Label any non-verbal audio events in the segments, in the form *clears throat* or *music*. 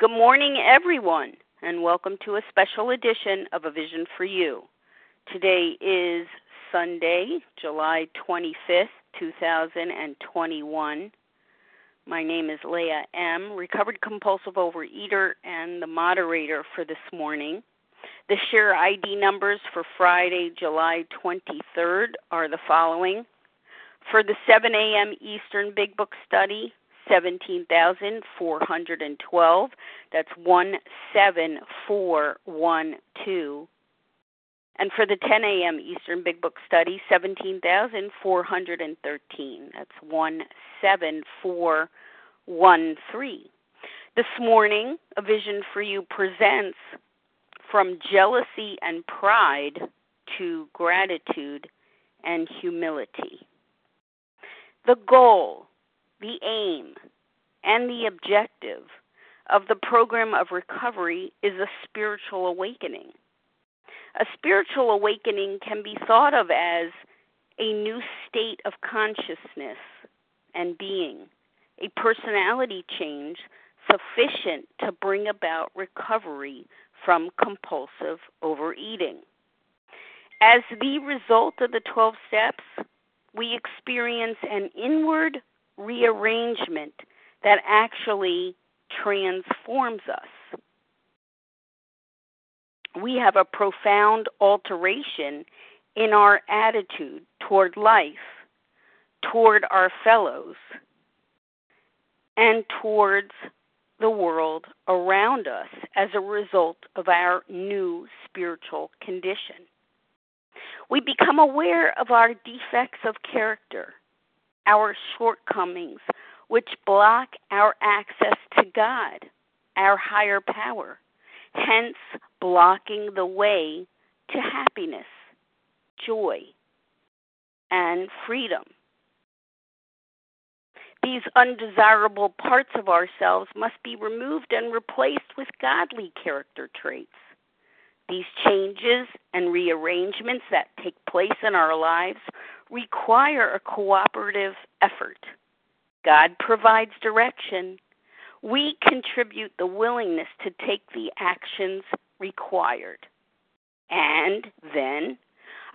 Good morning, everyone, and welcome to a special edition of A Vision for You. Today is Sunday, July 25th, 2021. My name is Leah M., recovered compulsive overeater and the moderator for this morning. The share ID numbers for Friday, July 23rd are the following. For the 7 a.m. Eastern Big Book Study, 17,412. That's 17412. And for the 10 a.m. Eastern Big Book Study, 17,413. That's 17413. This morning, A Vision for You presents From Jealousy and Pride to Gratitude and Humility. The goal the aim and the objective of the program of recovery is a spiritual awakening. A spiritual awakening can be thought of as a new state of consciousness and being, a personality change sufficient to bring about recovery from compulsive overeating. As the result of the 12 steps, we experience an inward rearrangement that actually transforms us. We have a profound alteration in our attitude toward life, toward our fellows, and towards the world around us as a result of our new spiritual condition. We become aware of our defects of character our shortcomings, which block our access to God, our higher power, hence blocking the way to happiness, joy, and freedom. These undesirable parts of ourselves must be removed and replaced with godly character traits. These changes and rearrangements that take place in our lives require a cooperative effort. God provides direction. We contribute the willingness to take the actions required. And then,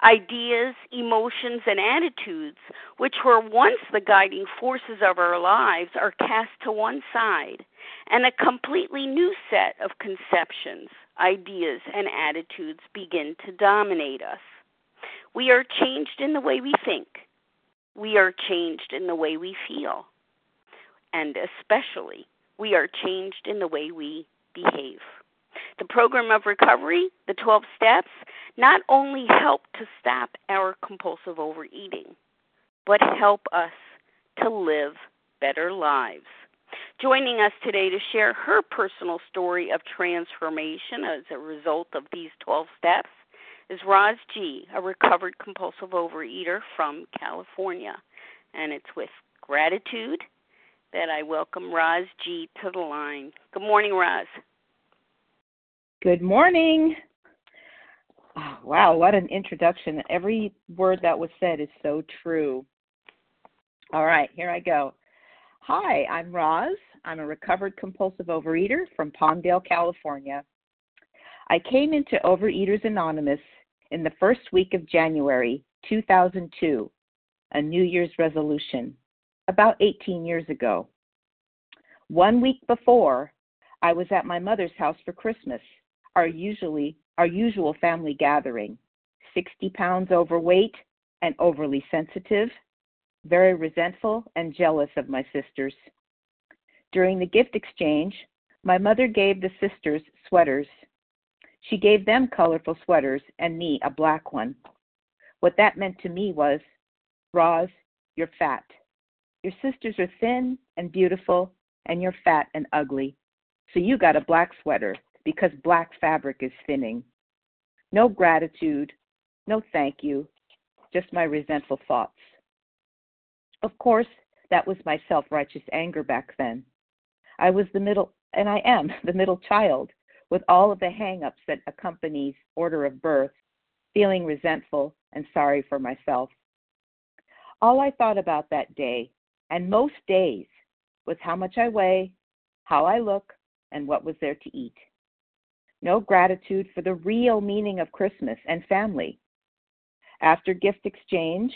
ideas, emotions, and attitudes, which were once the guiding forces of our lives, are cast to one side, and a completely new set of conceptions, ideas, and attitudes begin to dominate us. We are changed in the way we think. We are changed in the way we feel. And especially, we are changed in the way we behave. The program of recovery, the 12 steps, not only help to stop our compulsive overeating, but help us to live better lives. Joining us today to share her personal story of transformation as a result of these 12 steps is Roz G., a recovered compulsive overeater from California. And it's with gratitude that I welcome Roz G. to the line. Good morning, Roz. Good morning. Oh, wow, what an introduction. Every word that was said is so true. All right, here I go. Hi, I'm Roz. I'm a recovered compulsive overeater from Palmdale, California. I came into Overeaters Anonymous in the first week of January 2002, a New Year's resolution, about 18 years ago. One week before, I was at my mother's house for Christmas, our usually our usual family gathering. 60 pounds overweight and overly sensitive, very resentful and jealous of my sisters. During the gift exchange, my mother gave the sisters sweaters she gave them colorful sweaters and me a black one. What that meant to me was, Roz, you're fat. Your sisters are thin and beautiful, and you're fat and ugly. So you got a black sweater because black fabric is thinning. No gratitude, no thank you, just my resentful thoughts. Of course, that was my self righteous anger back then. I was the middle, and I am *laughs* the middle child with all of the hang ups that accompanies order of birth, feeling resentful and sorry for myself. All I thought about that day, and most days, was how much I weigh, how I look, and what was there to eat. No gratitude for the real meaning of Christmas and family. After gift exchange,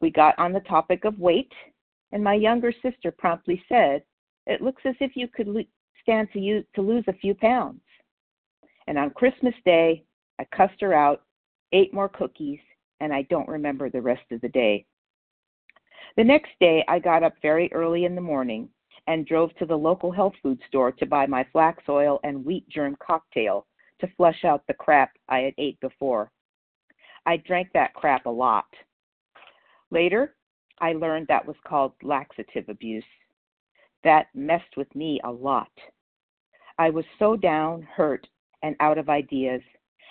we got on the topic of weight, and my younger sister promptly said, It looks as if you could stand to, use, to lose a few pounds. And on Christmas Day, I cussed her out, ate more cookies, and I don't remember the rest of the day. The next day, I got up very early in the morning and drove to the local health food store to buy my flax oil and wheat germ cocktail to flush out the crap I had ate before. I drank that crap a lot. Later, I learned that was called laxative abuse. That messed with me a lot. I was so down, hurt, and out of ideas.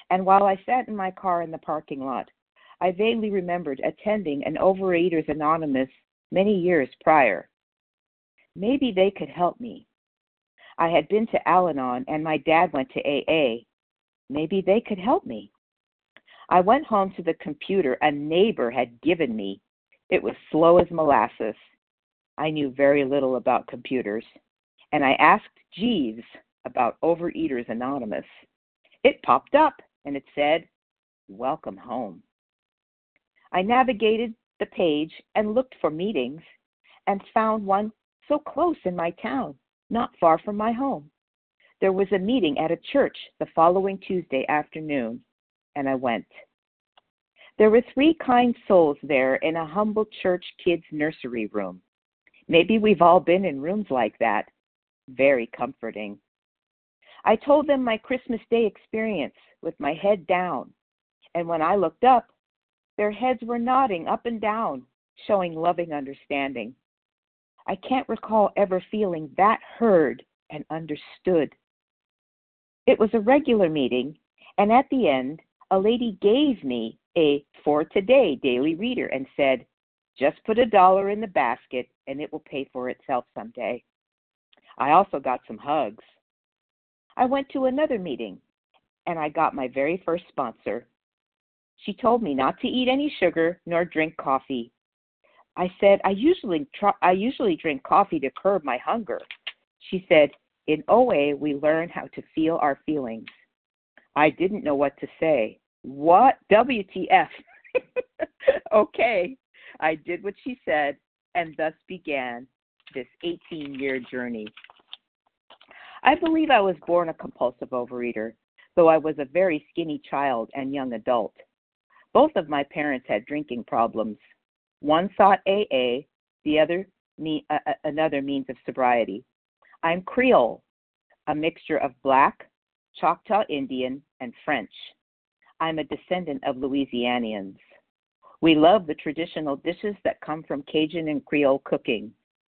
And while I sat in my car in the parking lot, I vaguely remembered attending an Overeaters Anonymous many years prior. Maybe they could help me. I had been to Al Anon and my dad went to AA. Maybe they could help me. I went home to the computer a neighbor had given me. It was slow as molasses. I knew very little about computers. And I asked Jeeves about Overeaters Anonymous. It popped up and it said, Welcome home. I navigated the page and looked for meetings and found one so close in my town, not far from my home. There was a meeting at a church the following Tuesday afternoon, and I went. There were three kind souls there in a humble church kids' nursery room. Maybe we've all been in rooms like that. Very comforting. I told them my Christmas Day experience with my head down, and when I looked up, their heads were nodding up and down, showing loving understanding. I can't recall ever feeling that heard and understood. It was a regular meeting, and at the end, a lady gave me a For Today daily reader and said, Just put a dollar in the basket and it will pay for itself someday. I also got some hugs. I went to another meeting and I got my very first sponsor. She told me not to eat any sugar nor drink coffee. I said, I usually try, I usually drink coffee to curb my hunger. She said, in OA, we learn how to feel our feelings. I didn't know what to say. What? WTF? *laughs* okay. I did what she said, and thus began this 18 year journey. I believe I was born a compulsive overeater, though I was a very skinny child and young adult. Both of my parents had drinking problems. One sought AA, the other me, uh, another means of sobriety. I'm Creole, a mixture of black, Choctaw Indian, and French. I'm a descendant of Louisianians. We love the traditional dishes that come from Cajun and Creole cooking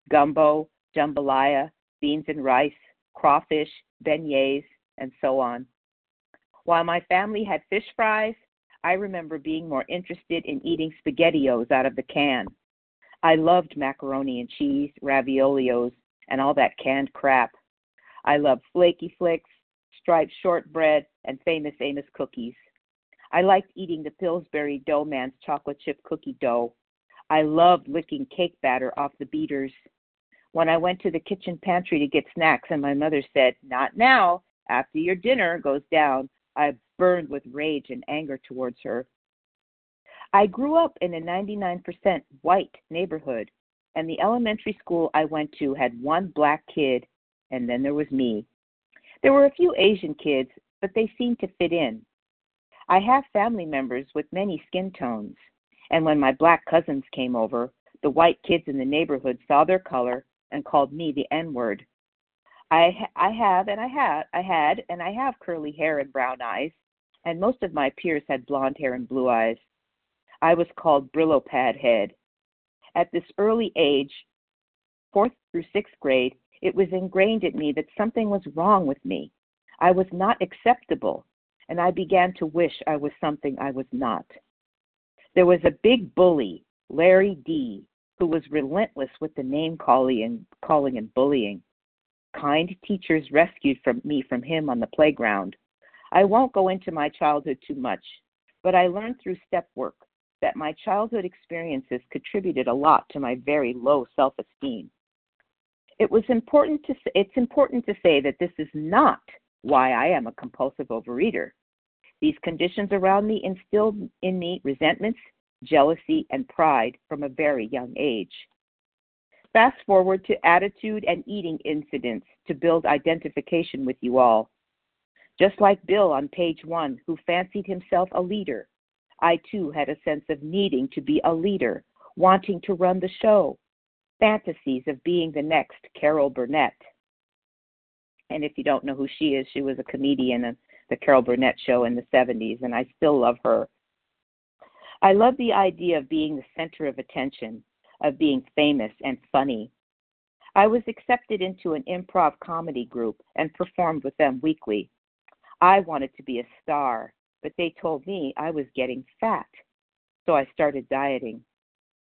gumbo, jambalaya, beans and rice, crawfish, beignets, and so on. While my family had fish fries, I remember being more interested in eating spaghettios out of the can. I loved macaroni and cheese, raviolios, and all that canned crap. I loved flaky flicks, striped shortbread, and Famous Amos cookies. I liked eating the Pillsbury Dough Man's chocolate chip cookie dough. I loved licking cake batter off the beaters. When I went to the kitchen pantry to get snacks and my mother said, Not now, after your dinner goes down, I burned with rage and anger towards her. I grew up in a 99% white neighborhood, and the elementary school I went to had one black kid, and then there was me. There were a few Asian kids, but they seemed to fit in. I have family members with many skin tones, and when my black cousins came over, the white kids in the neighborhood saw their color and called me the N word. I I have and I have I had and I have curly hair and brown eyes, and most of my peers had blonde hair and blue eyes. I was called Brillo Pad Head. At this early age, fourth through sixth grade, it was ingrained in me that something was wrong with me. I was not acceptable and I began to wish I was something I was not. There was a big bully, Larry D., who was relentless with the name calling and, calling and bullying. Kind teachers rescued from me from him on the playground. I won't go into my childhood too much, but I learned through step work that my childhood experiences contributed a lot to my very low self esteem. It was important to it's important to say that this is not why I am a compulsive overeater. These conditions around me instilled in me resentments, jealousy, and pride from a very young age. Fast forward to attitude and eating incidents to build identification with you all. Just like Bill on page one, who fancied himself a leader, I too had a sense of needing to be a leader, wanting to run the show, fantasies of being the next Carol Burnett. And if you don't know who she is, she was a comedian on the Carol Burnett show in the 70s, and I still love her. I love the idea of being the center of attention, of being famous and funny. I was accepted into an improv comedy group and performed with them weekly. I wanted to be a star, but they told me I was getting fat. So I started dieting.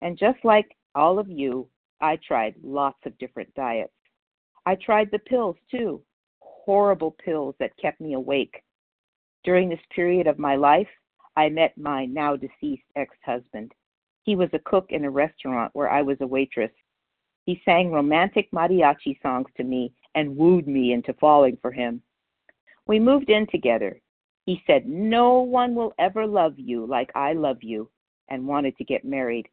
And just like all of you, I tried lots of different diets. I tried the pills too, horrible pills that kept me awake. During this period of my life, I met my now deceased ex husband. He was a cook in a restaurant where I was a waitress. He sang romantic mariachi songs to me and wooed me into falling for him. We moved in together. He said, No one will ever love you like I love you, and wanted to get married.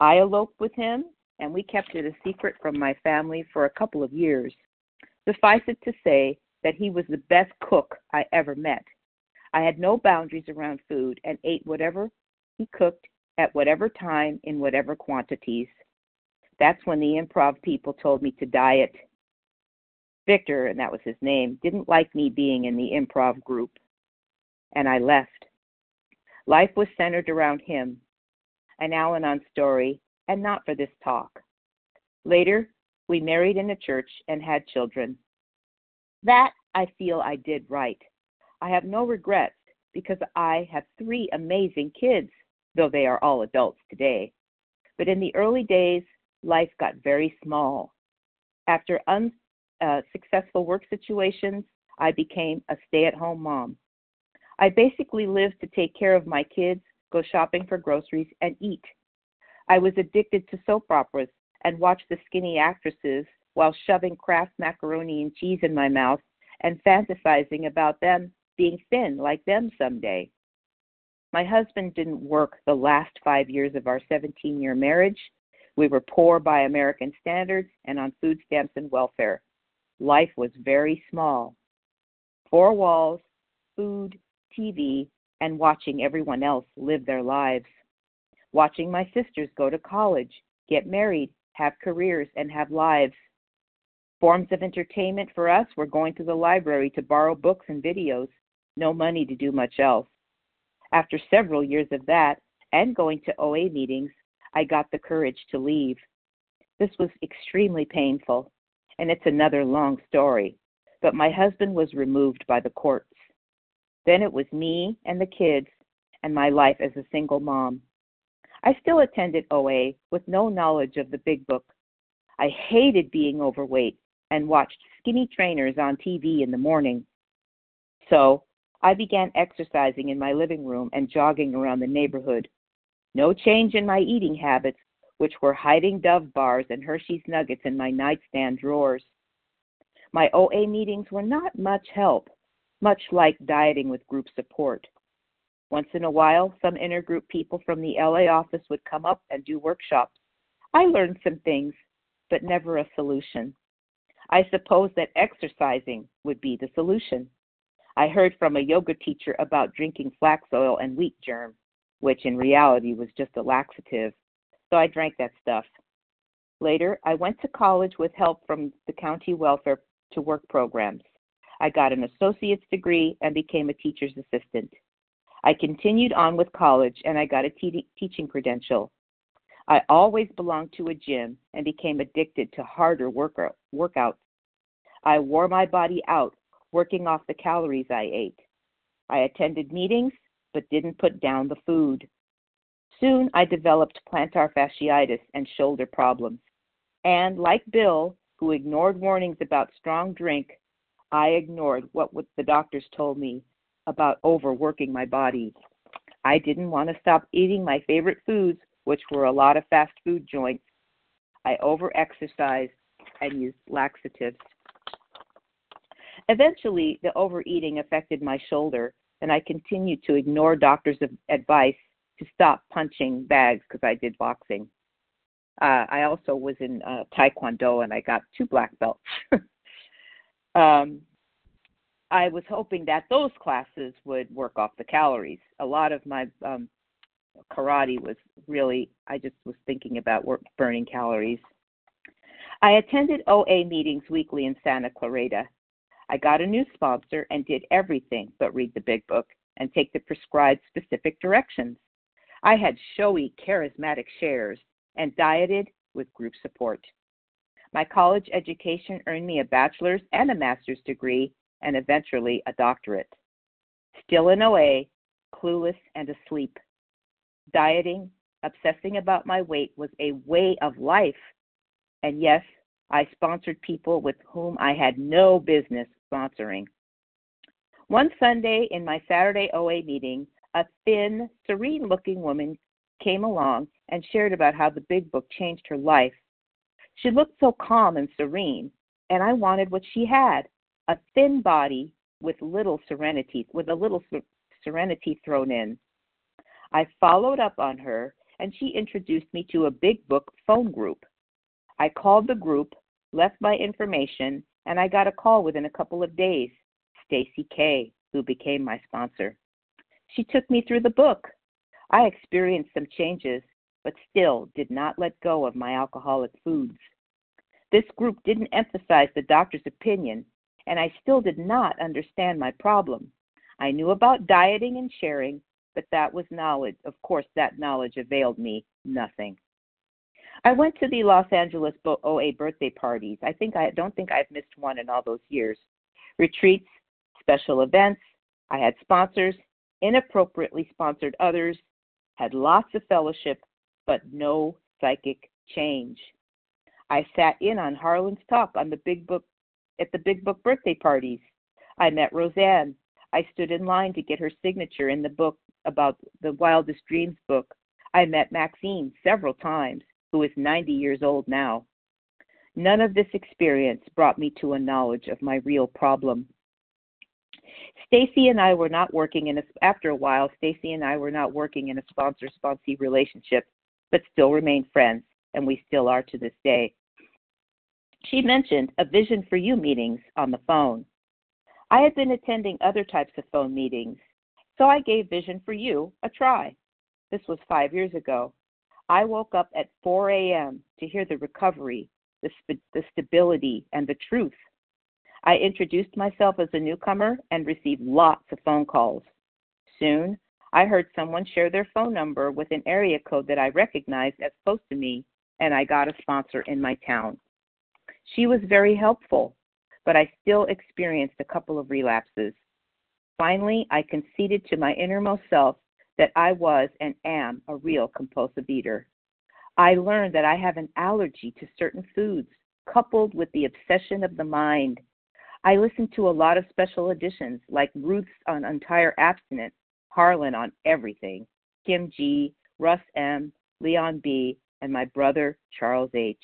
I eloped with him, and we kept it a secret from my family for a couple of years. Suffice it to say that he was the best cook I ever met. I had no boundaries around food and ate whatever he cooked at whatever time in whatever quantities. That's when the improv people told me to diet. Victor, and that was his name, didn't like me being in the improv group, and I left. Life was centered around him, an Al Anon story, and not for this talk. Later, we married in a church and had children. That I feel I did right. I have no regrets because I have three amazing kids though they are all adults today. But in the early days, life got very small. After unsuccessful uh, work situations, I became a stay at home mom. I basically lived to take care of my kids, go shopping for groceries, and eat. I was addicted to soap operas and watched the skinny actresses while shoving Kraft macaroni and cheese in my mouth and fantasizing about them being thin like them someday. My husband didn't work the last five years of our 17 year marriage. We were poor by American standards and on food stamps and welfare. Life was very small. Four walls, food, TV, and watching everyone else live their lives. Watching my sisters go to college, get married, have careers, and have lives. Forms of entertainment for us were going to the library to borrow books and videos, no money to do much else. After several years of that and going to OA meetings, I got the courage to leave. This was extremely painful, and it's another long story, but my husband was removed by the courts. Then it was me and the kids and my life as a single mom. I still attended OA with no knowledge of the big book. I hated being overweight and watched skinny trainers on TV in the morning. So I began exercising in my living room and jogging around the neighborhood. No change in my eating habits, which were hiding Dove bars and Hershey's nuggets in my nightstand drawers. My OA meetings were not much help, much like dieting with group support. Once in a while, some intergroup people from the LA office would come up and do workshops. I learned some things, but never a solution. I suppose that exercising would be the solution. I heard from a yoga teacher about drinking flax oil and wheat germ, which in reality was just a laxative, so I drank that stuff. Later, I went to college with help from the county welfare to work programs. I got an associate's degree and became a teacher's assistant. I continued on with college and I got a te- teaching credential. I always belonged to a gym and became addicted to harder workout, workouts. I wore my body out working off the calories I ate. I attended meetings, but didn't put down the food. Soon I developed plantar fasciitis and shoulder problems. And like Bill, who ignored warnings about strong drink, I ignored what the doctors told me about overworking my body. I didn't want to stop eating my favorite foods, which were a lot of fast food joints. I overexercised and used laxatives. Eventually, the overeating affected my shoulder, and I continued to ignore doctors' advice to stop punching bags because I did boxing. Uh, I also was in uh, Taekwondo and I got two black belts. *laughs* um, I was hoping that those classes would work off the calories. A lot of my um, karate was really, I just was thinking about work, burning calories. I attended OA meetings weekly in Santa Clarita. I got a new sponsor and did everything but read the big book and take the prescribed specific directions. I had showy, charismatic shares and dieted with group support. My college education earned me a bachelor's and a master's degree and eventually a doctorate. Still in OA, clueless and asleep. Dieting, obsessing about my weight was a way of life. And yes, I sponsored people with whom I had no business sponsoring. One Sunday in my Saturday OA meeting, a thin, serene looking woman came along and shared about how the big book changed her life. She looked so calm and serene, and I wanted what she had a thin body with little serenity, with a little serenity thrown in. I followed up on her, and she introduced me to a big book phone group. I called the group, left my information, and I got a call within a couple of days. Stacy K, who became my sponsor. She took me through the book. I experienced some changes, but still did not let go of my alcoholic foods. This group didn't emphasize the doctor's opinion, and I still did not understand my problem. I knew about dieting and sharing, but that was knowledge. Of course, that knowledge availed me nothing. I went to the Los Angeles OA birthday parties. I think I don't think I've missed one in all those years. Retreats, special events. I had sponsors, inappropriately sponsored others, had lots of fellowship, but no psychic change. I sat in on Harlan's talk on the big book at the big book birthday parties. I met Roseanne. I stood in line to get her signature in the book about the Wildest Dreams book. I met Maxine several times, who is 90 years old now. None of this experience brought me to a knowledge of my real problem. Stacy and I were not working in a after a while Stacy and I were not working in a sponsor sponsee relationship, but still remained friends, and we still are to this day. She mentioned a Vision for You meetings on the phone. I had been attending other types of phone meetings, so I gave Vision for You a try. This was five years ago. I woke up at 4 a.m. to hear the recovery, the, the stability, and the truth. I introduced myself as a newcomer and received lots of phone calls. Soon, I heard someone share their phone number with an area code that I recognized as close to me, and I got a sponsor in my town. She was very helpful, but I still experienced a couple of relapses. Finally, I conceded to my innermost self that I was and am a real compulsive eater. I learned that I have an allergy to certain foods, coupled with the obsession of the mind. I listened to a lot of special editions, like Ruth's on Entire Abstinence, Harlan on Everything, Kim G., Russ M., Leon B., and my brother Charles H.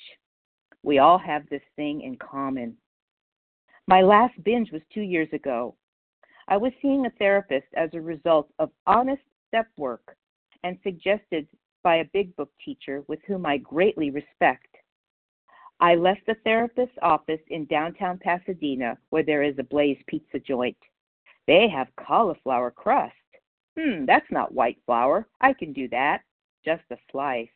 We all have this thing in common. My last binge was two years ago. I was seeing a therapist as a result of honest step work and suggested by a big book teacher with whom I greatly respect. I left the therapist's office in downtown Pasadena where there is a Blaze pizza joint. They have cauliflower crust. Hmm, that's not white flour. I can do that. Just a slice.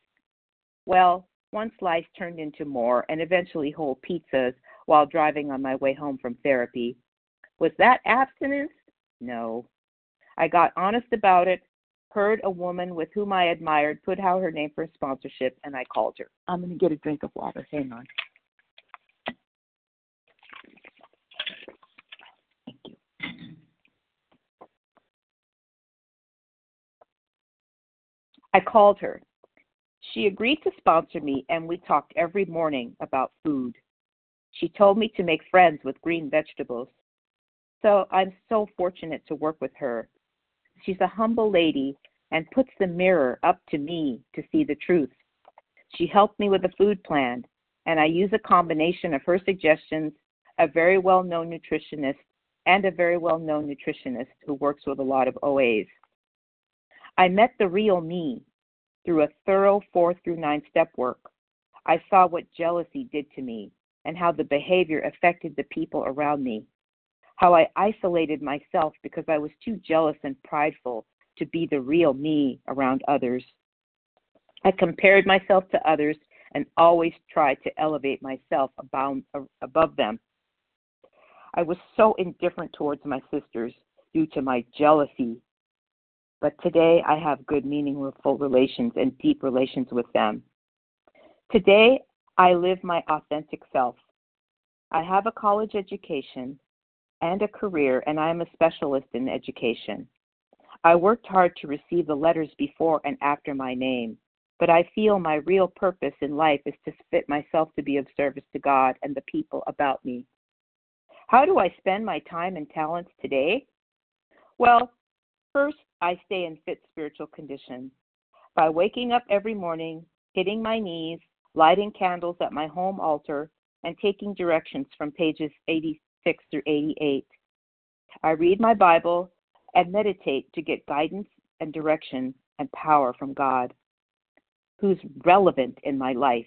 Well, one slice turned into more and eventually whole pizzas while driving on my way home from therapy. Was that abstinence? No. I got honest about it, heard a woman with whom I admired put out her name for a sponsorship, and I called her. I'm going to get a drink of water. Hang on. Thank you. I called her. She agreed to sponsor me, and we talked every morning about food. She told me to make friends with green vegetables. So I'm so fortunate to work with her She's a humble lady and puts the mirror up to me to see the truth. She helped me with a food plan. and I use a combination of her suggestions, a very well known nutritionist, and a very well known nutritionist who works with a lot of OAs. I met the real me through a thorough four through nine step work. I saw what jealousy did to me and how the behavior affected the people around me. How I isolated myself because I was too jealous and prideful to be the real me around others. I compared myself to others and always tried to elevate myself above them. I was so indifferent towards my sisters due to my jealousy. But today I have good, meaningful relations and deep relations with them. Today I live my authentic self. I have a college education and a career, and I am a specialist in education. I worked hard to receive the letters before and after my name, but I feel my real purpose in life is to fit myself to be of service to God and the people about me. How do I spend my time and talents today? Well, first, I stay in fit spiritual condition by waking up every morning, hitting my knees, lighting candles at my home altar, and taking directions from pages 86 through 88. I read my Bible and meditate to get guidance and direction and power from God, who's relevant in my life.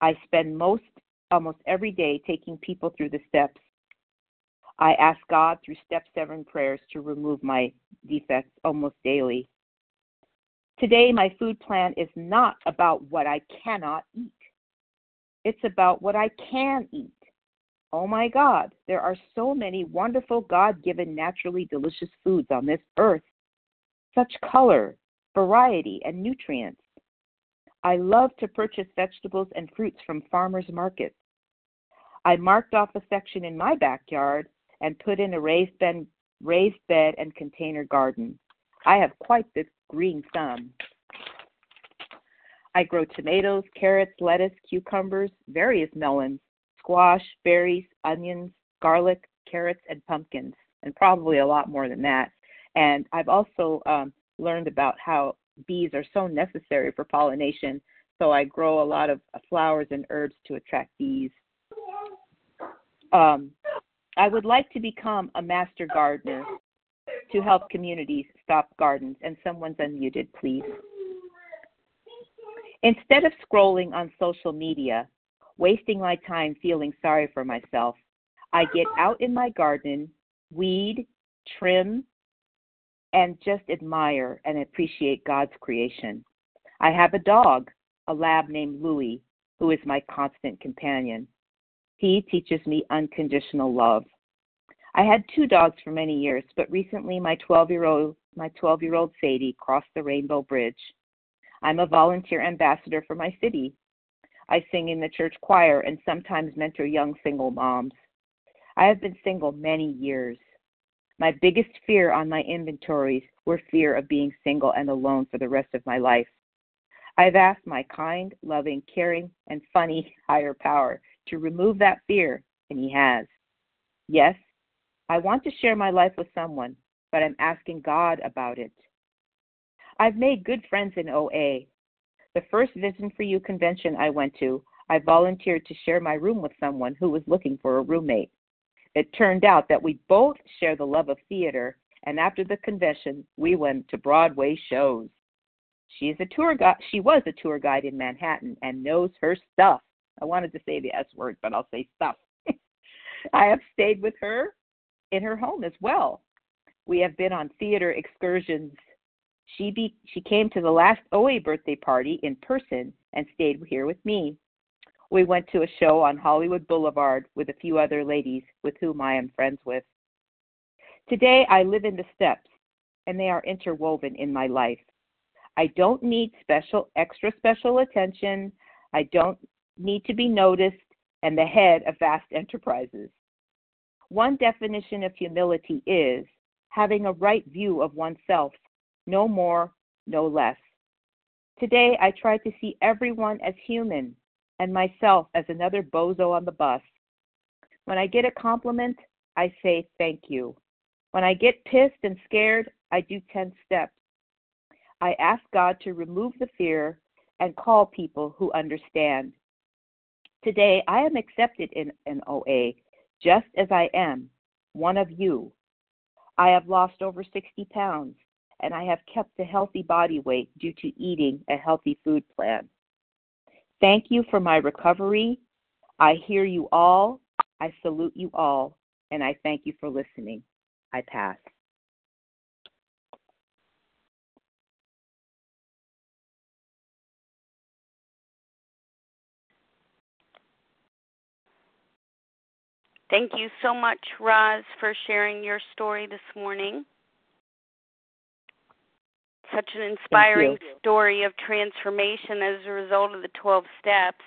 I spend most, almost every day, taking people through the steps. I ask God through step seven prayers to remove my defects almost daily. Today, my food plan is not about what I cannot eat. It's about what I can eat. Oh my God, there are so many wonderful God given, naturally delicious foods on this earth. Such color, variety, and nutrients. I love to purchase vegetables and fruits from farmers markets. I marked off a section in my backyard and put in a raised bed, raised bed and container garden. I have quite the green thumb. I grow tomatoes, carrots, lettuce, cucumbers, various melons, squash, berries, onions, garlic, carrots, and pumpkins, and probably a lot more than that. And I've also um, learned about how bees are so necessary for pollination. So I grow a lot of uh, flowers and herbs to attract bees. Um, I would like to become a master gardener to help communities stop gardens. And someone's unmuted, please. Instead of scrolling on social media, wasting my time feeling sorry for myself. I get out in my garden, weed, trim, and just admire and appreciate God's creation. I have a dog, a lab named Louie, who is my constant companion. He teaches me unconditional love. I had two dogs for many years, but recently my 12-year-old my 12-year-old Sadie crossed the Rainbow Bridge. I'm a volunteer ambassador for my city I sing in the church choir and sometimes mentor young single moms. I have been single many years. My biggest fear on my inventories were fear of being single and alone for the rest of my life. I've asked my kind, loving, caring, and funny *laughs* higher power to remove that fear, and he has. Yes, I want to share my life with someone, but I'm asking God about it. I've made good friends in OA, the first Vision for You convention I went to, I volunteered to share my room with someone who was looking for a roommate. It turned out that we both share the love of theater, and after the convention, we went to Broadway shows. She is a tour guide. She was a tour guide in Manhattan and knows her stuff. I wanted to say the S word, but I'll say stuff. *laughs* I have stayed with her in her home as well. We have been on theater excursions she be, she came to the last OA birthday party in person and stayed here with me. We went to a show on Hollywood Boulevard with a few other ladies with whom I am friends with. Today I live in the steps and they are interwoven in my life. I don't need special extra special attention. I don't need to be noticed and the head of vast enterprises. One definition of humility is having a right view of oneself no more, no less. Today, I try to see everyone as human and myself as another bozo on the bus. When I get a compliment, I say thank you. When I get pissed and scared, I do 10 steps. I ask God to remove the fear and call people who understand. Today, I am accepted in an OA just as I am, one of you. I have lost over 60 pounds and I have kept a healthy body weight due to eating a healthy food plan. Thank you for my recovery. I hear you all. I salute you all, and I thank you for listening. I pass. Thank you so much, Roz, for sharing your story this morning. Such an inspiring story of transformation as a result of the 12 steps.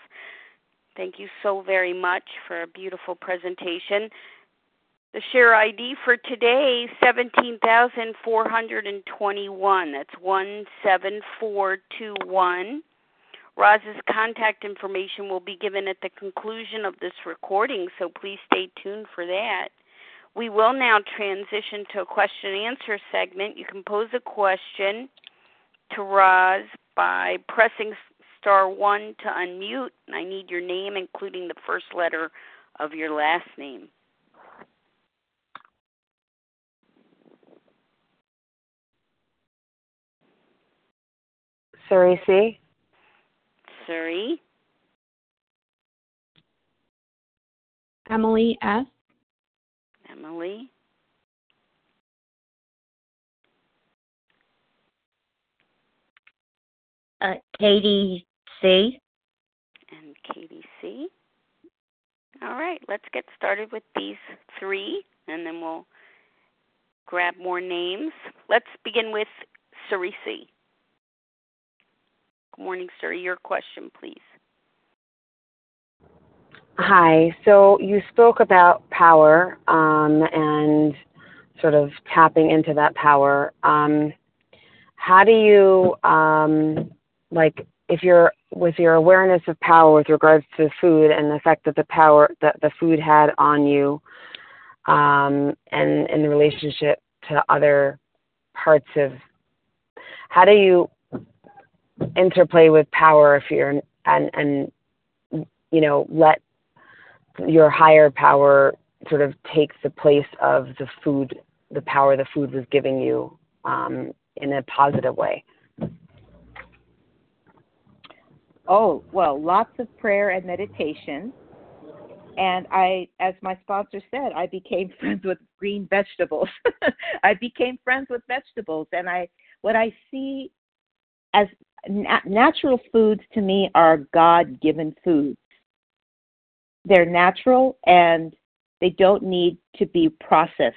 Thank you so very much for a beautiful presentation. The share ID for today, 17,421. That's 17421. Roz's contact information will be given at the conclusion of this recording, so please stay tuned for that. We will now transition to a question and answer segment. You can pose a question to Roz by pressing star one to unmute. I need your name, including the first letter of your last name. Suri C. Suri. Emily S. Emily. Uh, Katie C. And Katie C. All right, let's get started with these three, and then we'll grab more names. Let's begin with Suri C. Good morning, sir. Your question, please. Hi. So you spoke about power um, and sort of tapping into that power. Um, how do you um, like if you're with your awareness of power with regards to food and the effect that the power that the food had on you um, and in the relationship to other parts of how do you interplay with power if you're and and you know let your higher power sort of takes the place of the food the power the food was giving you um, in a positive way Oh, well, lots of prayer and meditation. And I, as my sponsor said, I became *laughs* friends with green vegetables. *laughs* I became friends with vegetables. And I, what I see as na- natural foods to me are God given foods. They're natural and they don't need to be processed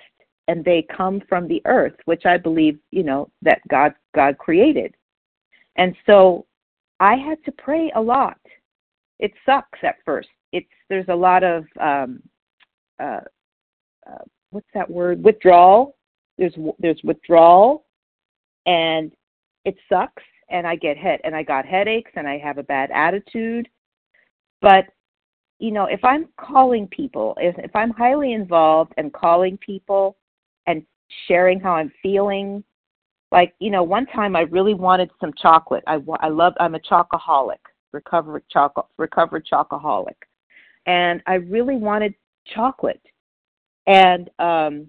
and they come from the earth, which I believe, you know, that God God created. And so I had to pray a lot. It sucks at first. It's there's a lot of um, uh, uh, what's that word? Withdrawal. There's there's withdrawal, and it sucks. And I get hit and I got headaches and I have a bad attitude. But you know, if I'm calling people, if if I'm highly involved and calling people and sharing how I'm feeling like you know one time i really wanted some chocolate i i love i'm a chocoholic recovered chocolate recovered chocoholic and i really wanted chocolate and um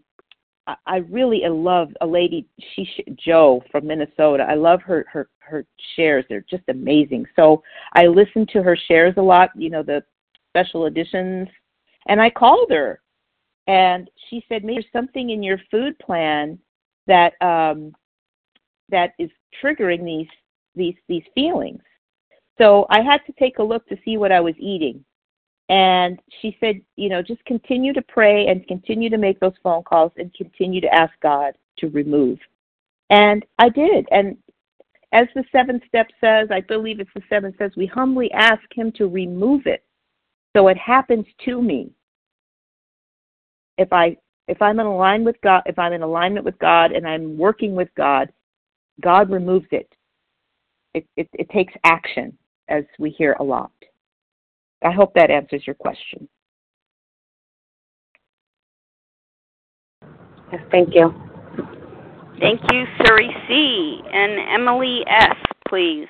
I, I really love a lady she Joe from Minnesota. I love her her her shares. They're just amazing. So I listen to her shares a lot, you know, the special editions. And I called her and she said, "Maybe there's something in your food plan that um that is triggering these these these feelings. So I had to take a look to see what I was eating. And she said, you know, just continue to pray and continue to make those phone calls and continue to ask God to remove. And I did. And as the seventh step says, I believe it's the seventh says, we humbly ask Him to remove it. So it happens to me. If I if I'm in alignment with God, if I'm in alignment with God and I'm working with God, God removes it. It, it. it takes action, as we hear a lot. I hope that answers your question. Yes, thank you. Thank you, Suri C. And Emily S., please.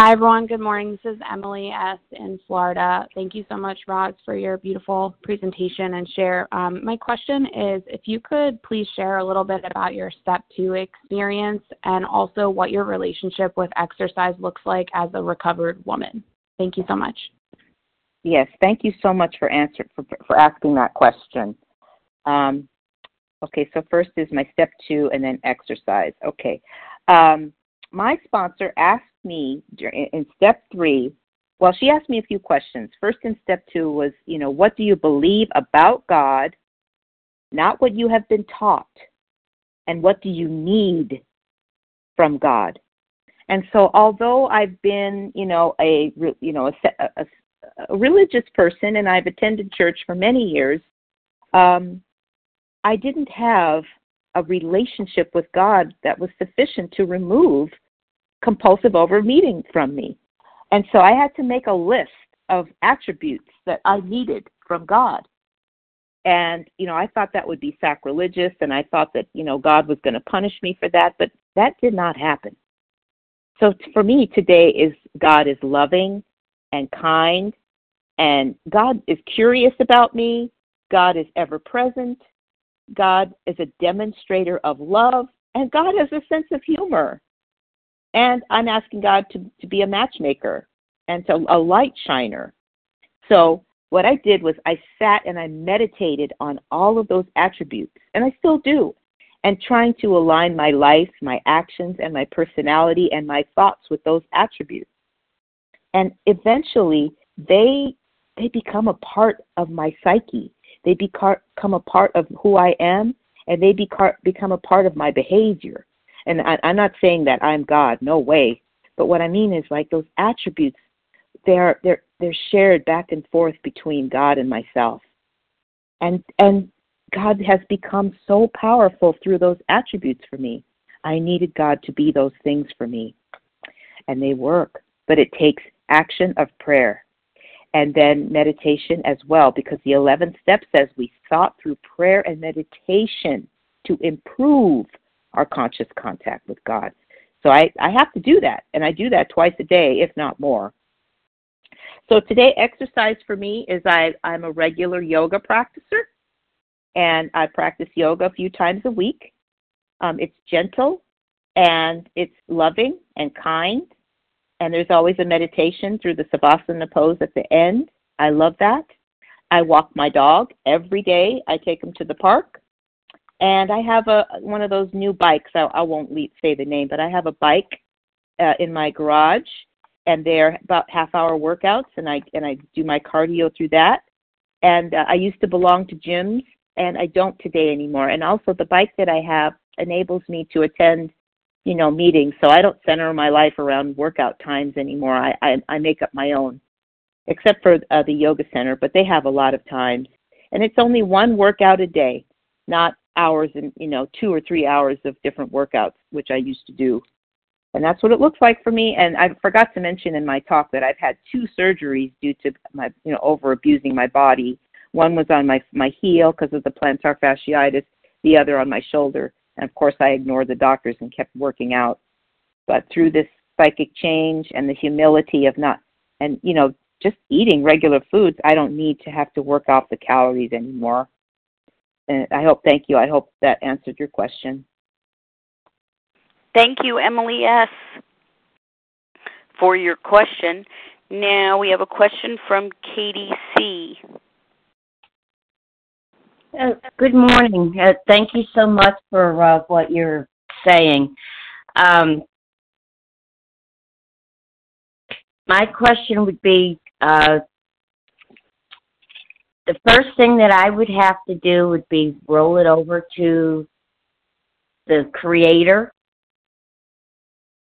Hi, everyone. Good morning. This is Emily S. in Florida. Thank you so much, Roz, for your beautiful presentation and share. Um, my question is if you could please share a little bit about your step two experience and also what your relationship with exercise looks like as a recovered woman. Thank you so much. Yes, thank you so much for answer for, for asking that question. Um, okay, so first is my step two, and then exercise. Okay, um, my sponsor asked me in step three. Well, she asked me a few questions. First, in step two, was you know what do you believe about God, not what you have been taught, and what do you need from God. And so, although I've been, you know, a you know a, a, a religious person and I've attended church for many years, um, I didn't have a relationship with God that was sufficient to remove compulsive overeating from me. And so I had to make a list of attributes that I needed from God. And, you know, I thought that would be sacrilegious and I thought that, you know, God was going to punish me for that, but that did not happen. So for me today is God is loving and kind and God is curious about me. God is ever present. God is a demonstrator of love and God has a sense of humor. And I'm asking God to, to be a matchmaker and to a light shiner. So what I did was I sat and I meditated on all of those attributes, and I still do, and trying to align my life, my actions, and my personality and my thoughts with those attributes. And eventually, they they become a part of my psyche. They become a part of who I am, and they become a part of my behavior. And I, I'm not saying that I'm God, no way. But what I mean is like those attributes, they're they're they're shared back and forth between God and myself. And and God has become so powerful through those attributes for me. I needed God to be those things for me. And they work. But it takes action of prayer and then meditation as well, because the 11th step says we thought through prayer and meditation to improve our conscious contact with God. So I, I have to do that, and I do that twice a day, if not more. So today, exercise for me is I, I'm a regular yoga practicer, and I practice yoga a few times a week. Um, it's gentle, and it's loving and kind, and there's always a meditation through the Savasana pose at the end. I love that. I walk my dog every day. I take him to the park and I have a one of those new bikes. I, I won't say the name, but I have a bike uh, in my garage, and they're about half hour workouts, and I and I do my cardio through that. And uh, I used to belong to gyms, and I don't today anymore. And also, the bike that I have enables me to attend, you know, meetings. So I don't center my life around workout times anymore. I I, I make up my own, except for uh, the yoga center, but they have a lot of times, and it's only one workout a day, not hours and you know two or three hours of different workouts which i used to do. And that's what it looks like for me. And i forgot to mention in my talk that i've had two surgeries due to my you know over abusing my body. One was on my my heel because of the plantar fasciitis the other on my shoulder. And of course i ignored the doctors and kept working out. But through this psychic change and the humility of not and you know just eating regular foods i don't need to have to work off the calories anymore I hope, thank you. I hope that answered your question. Thank you, Emily S., for your question. Now we have a question from Katie C. Uh, good morning. Uh, thank you so much for uh, what you're saying. Um, my question would be uh, the first thing that I would have to do would be roll it over to the creator.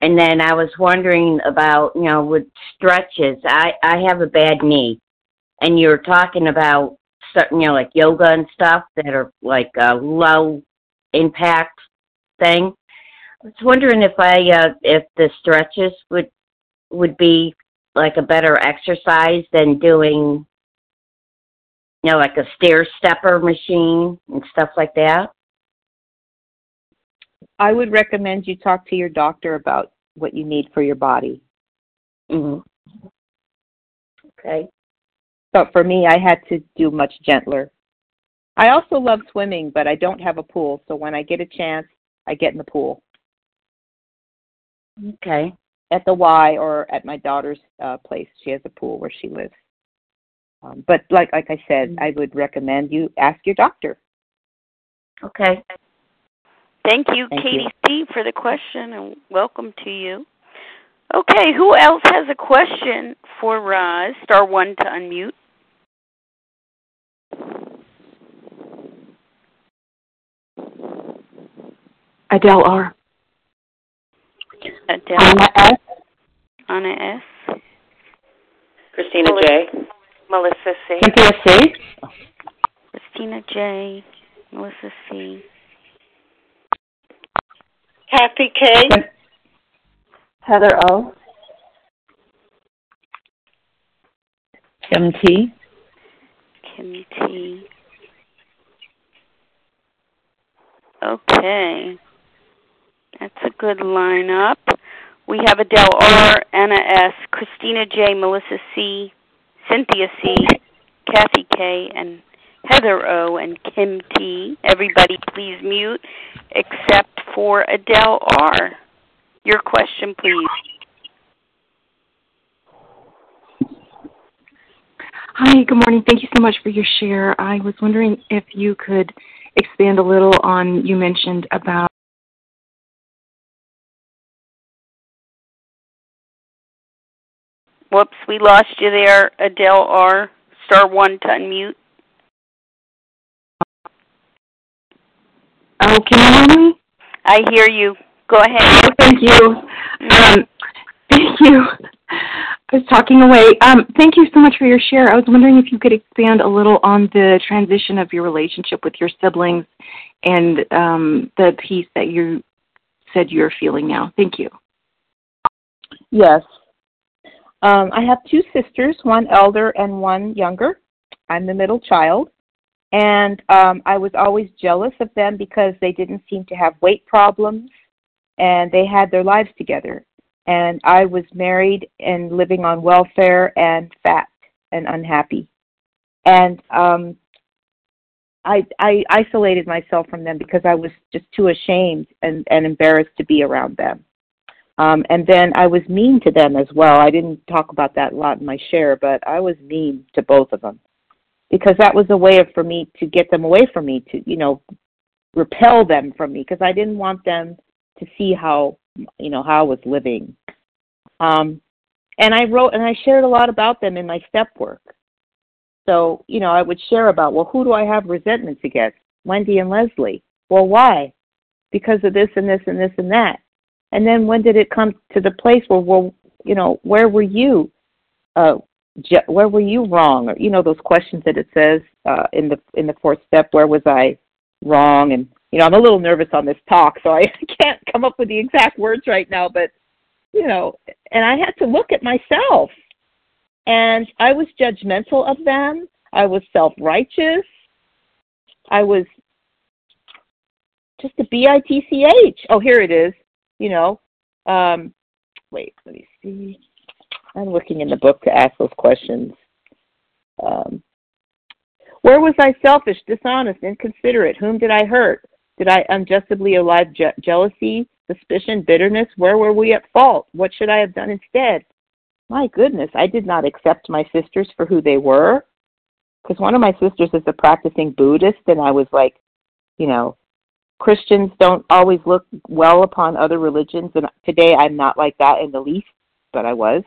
And then I was wondering about, you know, with stretches. I I have a bad knee, and you're talking about, certain, you know, like yoga and stuff that are like a low impact thing. I was wondering if I uh, if the stretches would would be like a better exercise than doing you know, like a stair stepper machine and stuff like that? I would recommend you talk to your doctor about what you need for your body. Mhm. Okay. But for me, I had to do much gentler. I also love swimming, but I don't have a pool. So when I get a chance, I get in the pool Okay. at the Y or at my daughter's uh, place. She has a pool where she lives. Um, but like like I said, Mhm. I would recommend you ask your doctor. Okay. Thank you, Thank Katie you. C, for the question, and welcome to you. Okay, who else has a question for Roz? Star one to unmute. Adele R. Adele, Anna S. Anna S, Christina Melissa- J. Melissa C, Cynthia C. Christina J, Melissa C, Kathy K. Heather O. Kim T. Kim T. Okay. That's a good lineup. We have Adele R, Anna S, Christina J, Melissa C, Cynthia C, Kathy K, and Heather O, and Kim T. Everybody please mute except for Adele R. Your question, please. Hi, good morning. Thank you so much for your share. I was wondering if you could expand a little on you mentioned about Whoops, we lost you there, Adele R. Star one to unmute. Oh, can you hear me? I hear you. Go ahead. Oh, thank you. Um, thank you. I was talking away. Um, thank you so much for your share. I was wondering if you could expand a little on the transition of your relationship with your siblings and um, the peace that you said you're feeling now. Thank you. Yes. Um, I have two sisters, one elder and one younger. I'm the middle child. And um, I was always jealous of them because they didn't seem to have weight problems and they had their lives together. And I was married and living on welfare and fat and unhappy. And um, I, I isolated myself from them because I was just too ashamed and, and embarrassed to be around them. Um, and then I was mean to them as well. I didn't talk about that a lot in my share, but I was mean to both of them because that was a way of, for me to get them away from me, to you know, repel them from me because I didn't want them to see how you know how I was living. Um, and I wrote and I shared a lot about them in my step work. So you know, I would share about well, who do I have resentments against? Wendy and Leslie. Well, why? Because of this and this and this and that. And then when did it come to the place where, well, you know, where were you? Uh, where were you wrong? Or you know those questions that it says uh, in the in the fourth step. Where was I wrong? And you know, I'm a little nervous on this talk, so I *laughs* can't come up with the exact words right now. But you know, and I had to look at myself, and I was judgmental of them. I was self righteous. I was just a B I T C H. Oh, here it is you know, um, wait, let me see. I'm looking in the book to ask those questions. Um, where was I selfish, dishonest, inconsiderate? Whom did I hurt? Did I unjustly allow je- jealousy, suspicion, bitterness? Where were we at fault? What should I have done instead? My goodness, I did not accept my sisters for who they were. Because one of my sisters is a practicing Buddhist, and I was like, you know, Christians don't always look well upon other religions, and today I'm not like that in the least, but I was.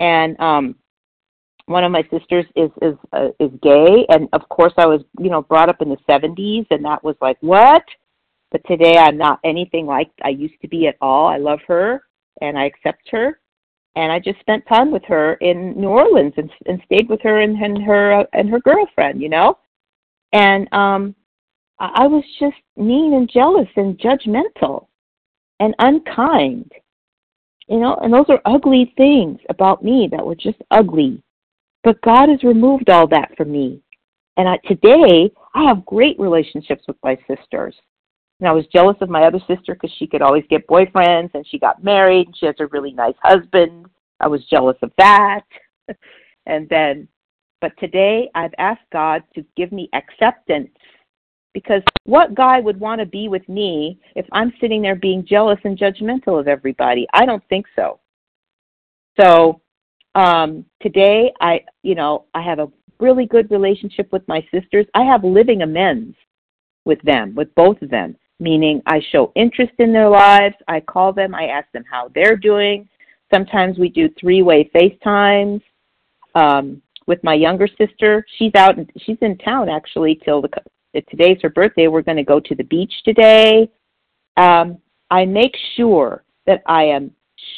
And um, one of my sisters is is uh, is gay, and of course I was you know brought up in the 70s, and that was like what? But today I'm not anything like I used to be at all. I love her, and I accept her, and I just spent time with her in New Orleans and and stayed with her and, and her uh, and her girlfriend, you know, and um I was just mean and jealous and judgmental and unkind. You know, and those are ugly things about me that were just ugly. But God has removed all that from me. And I, today, I have great relationships with my sisters. And I was jealous of my other sister because she could always get boyfriends and she got married and she has a really nice husband. I was jealous of that. *laughs* and then, but today I've asked God to give me acceptance because what guy would want to be with me if I'm sitting there being jealous and judgmental of everybody? I don't think so. So um, today, I you know I have a really good relationship with my sisters. I have living amends with them, with both of them. Meaning, I show interest in their lives. I call them. I ask them how they're doing. Sometimes we do three-way FaceTimes. Um, with my younger sister, she's out. She's in town actually till the today's her birthday. We're going to go to the beach today. Um, I make sure that I am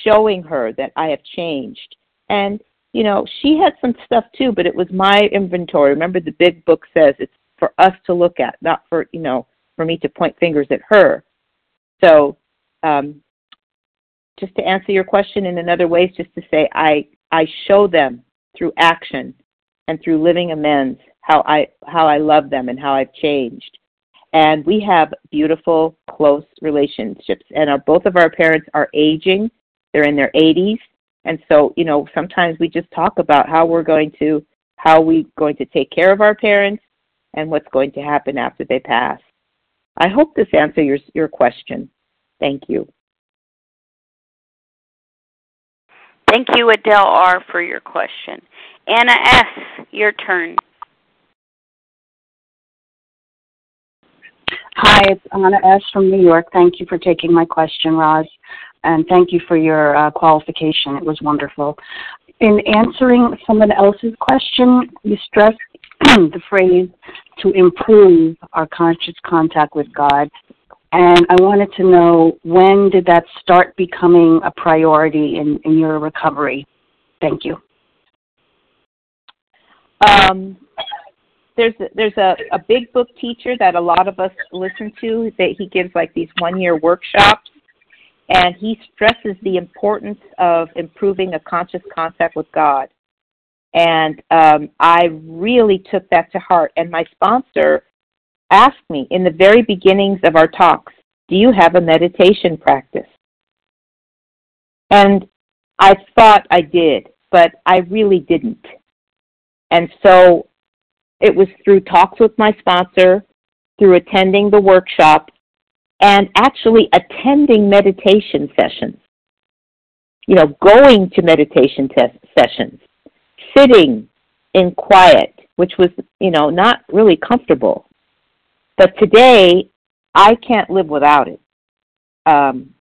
showing her that I have changed. And, you know, she had some stuff too, but it was my inventory. Remember, the big book says it's for us to look at, not for, you know, for me to point fingers at her. So, um, just to answer your question in another way, is just to say I, I show them through action and through living amends how I how I love them and how I've changed. And we have beautiful, close relationships. And our, both of our parents are aging; they're in their 80s, and so you know sometimes we just talk about how we're going to how we going to take care of our parents and what's going to happen after they pass. I hope this answers your your question. Thank you. Thank you, Adele R., for your question. Anna S., your turn. Hi, it's Anna S. from New York. Thank you for taking my question, Roz, and thank you for your uh, qualification. It was wonderful. In answering someone else's question, you stressed *clears throat* the phrase to improve our conscious contact with God. And I wanted to know when did that start becoming a priority in, in your recovery? Thank you. Um, there's a, there's a, a big book teacher that a lot of us listen to that he gives like these one year workshops and he stresses the importance of improving a conscious contact with God. And um, I really took that to heart. And my sponsor asked me in the very beginnings of our talks, Do you have a meditation practice? And I thought I did, but I really didn't. And so it was through talks with my sponsor, through attending the workshop, and actually attending meditation sessions. You know, going to meditation sessions, sitting in quiet, which was, you know, not really comfortable. But today, I can't live without it. Um,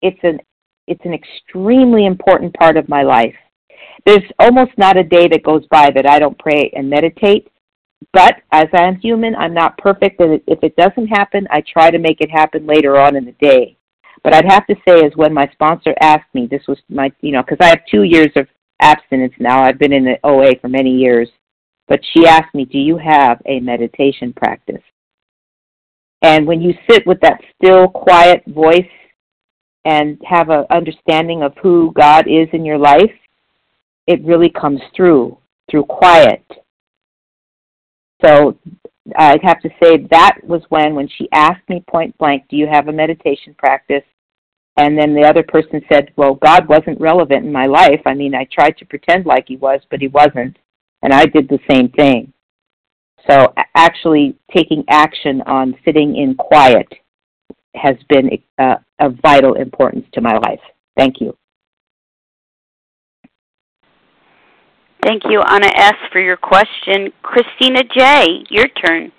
it's an it's an extremely important part of my life. There's almost not a day that goes by that I don't pray and meditate. But as I'm human, I'm not perfect, and if it doesn't happen, I try to make it happen later on in the day. But I'd have to say, is when my sponsor asked me, this was my, you know, because I have two years of abstinence now. I've been in the OA for many years. But she asked me, Do you have a meditation practice? And when you sit with that still, quiet voice and have an understanding of who God is in your life, it really comes through, through quiet. So I'd have to say that was when, when she asked me point blank, Do you have a meditation practice? And then the other person said, Well, God wasn't relevant in my life. I mean, I tried to pretend like He was, but He wasn't. And I did the same thing. So actually taking action on sitting in quiet has been uh, of vital importance to my life. Thank you. Thank you, Anna S., for your question. Christina J., your turn.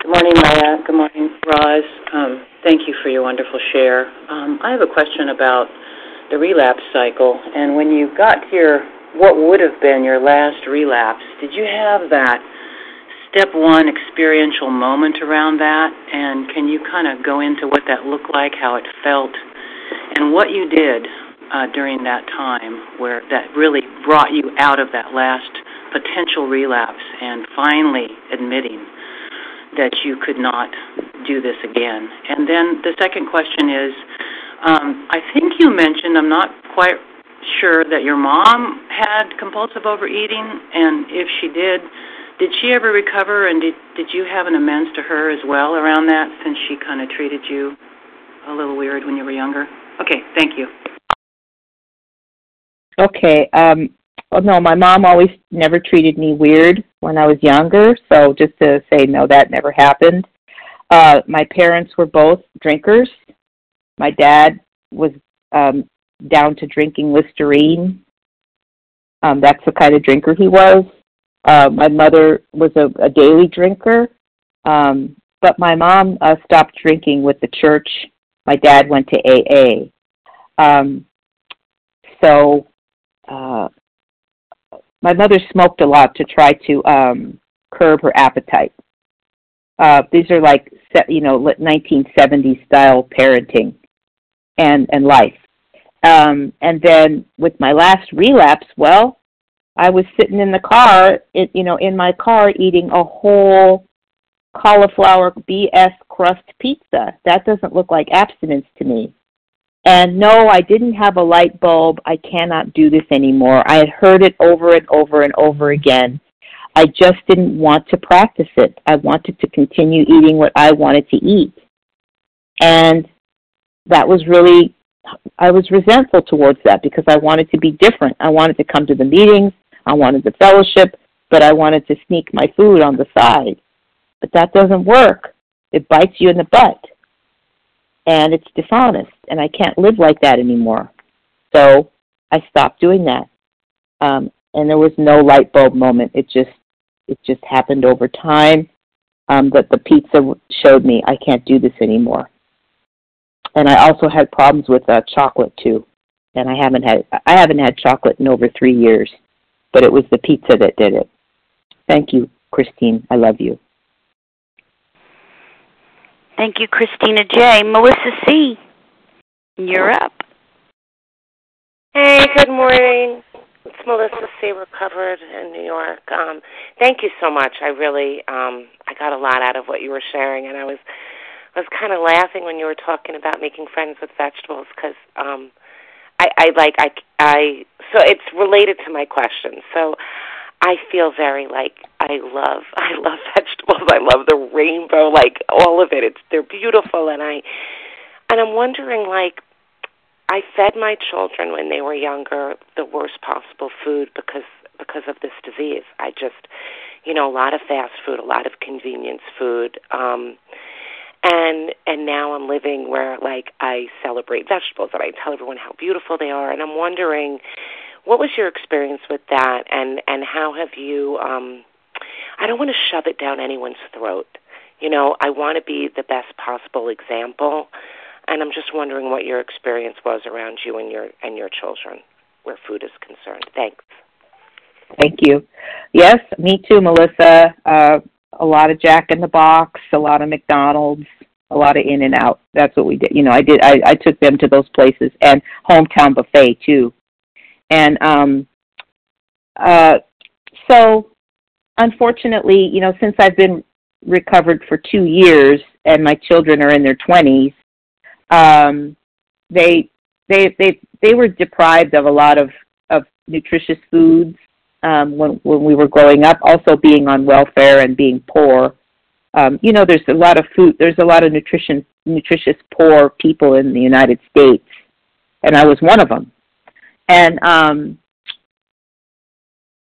Good morning, Maya. Good morning, Roz. Um, thank you for your wonderful share. Um, I have a question about the relapse cycle. And when you got to your what would have been your last relapse, did you have that step one experiential moment around that? And can you kind of go into what that looked like, how it felt, and what you did uh, during that time where that really brought you out of that last potential relapse and finally admitting that you could not do this again? And then the second question is um, I think you mentioned, I'm not quite sure that your mom had compulsive overeating, and if she did, did she ever recover, and did did you have an amends to her as well around that, since she kind of treated you a little weird when you were younger? Okay, thank you. Okay. Um, well, no, my mom always never treated me weird when I was younger. So just to say, no, that never happened. Uh, my parents were both drinkers. My dad was um, down to drinking Listerine. Um, that's the kind of drinker he was. Uh, my mother was a, a daily drinker, um, but my mom uh, stopped drinking with the church. My dad went to AA. Um, so uh, my mother smoked a lot to try to um, curb her appetite. Uh, these are like you know 1970s style parenting and and life. Um, and then with my last relapse, well, I was sitting in the car, it, you know, in my car eating a whole cauliflower BS crust pizza. That doesn't look like abstinence to me. And no, I didn't have a light bulb. I cannot do this anymore. I had heard it over and over and over again. I just didn't want to practice it. I wanted to continue eating what I wanted to eat. And that was really, I was resentful towards that because I wanted to be different. I wanted to come to the meetings. I wanted the fellowship, but I wanted to sneak my food on the side. But that doesn't work. It bites you in the butt. And it's dishonest. And I can't live like that anymore. So I stopped doing that. Um, and there was no light bulb moment. It just it just happened over time. Um, but the pizza showed me I can't do this anymore. And I also had problems with uh, chocolate too. And I haven't had I haven't had chocolate in over three years but it was the pizza that did it. Thank you, Christine. I love you. Thank you, Christina J. Melissa C. You're up. Hey, good morning. It's Melissa C. Recovered in New York. Um, thank you so much. I really, um, I got a lot out of what you were sharing, and I was, I was kind of laughing when you were talking about making friends with vegetables because um, I, I like I I so it's related to my question. So I feel very like I love *laughs* I love vegetables. I love the rainbow, like all of it. It's they're beautiful and I and I'm wondering like I fed my children when they were younger the worst possible food because because of this disease. I just you know, a lot of fast food, a lot of convenience food. Um and and now I'm living where like I celebrate vegetables and I tell everyone how beautiful they are and I'm wondering what was your experience with that and and how have you um I don't want to shove it down anyone's throat. You know, I want to be the best possible example and I'm just wondering what your experience was around you and your and your children where food is concerned. Thanks. Thank you. Yes, me too, Melissa. Uh a lot of Jack in the Box, a lot of McDonald's, a lot of In and Out. That's what we did. You know, I did. I, I took them to those places and hometown buffet too. And um, uh, so, unfortunately, you know, since I've been recovered for two years and my children are in their twenties, um, they they they they were deprived of a lot of of nutritious foods um, when when we were growing up. Also, being on welfare and being poor, um, you know, there's a lot of food. There's a lot of nutrition nutritious poor people in the United States, and I was one of them. And um,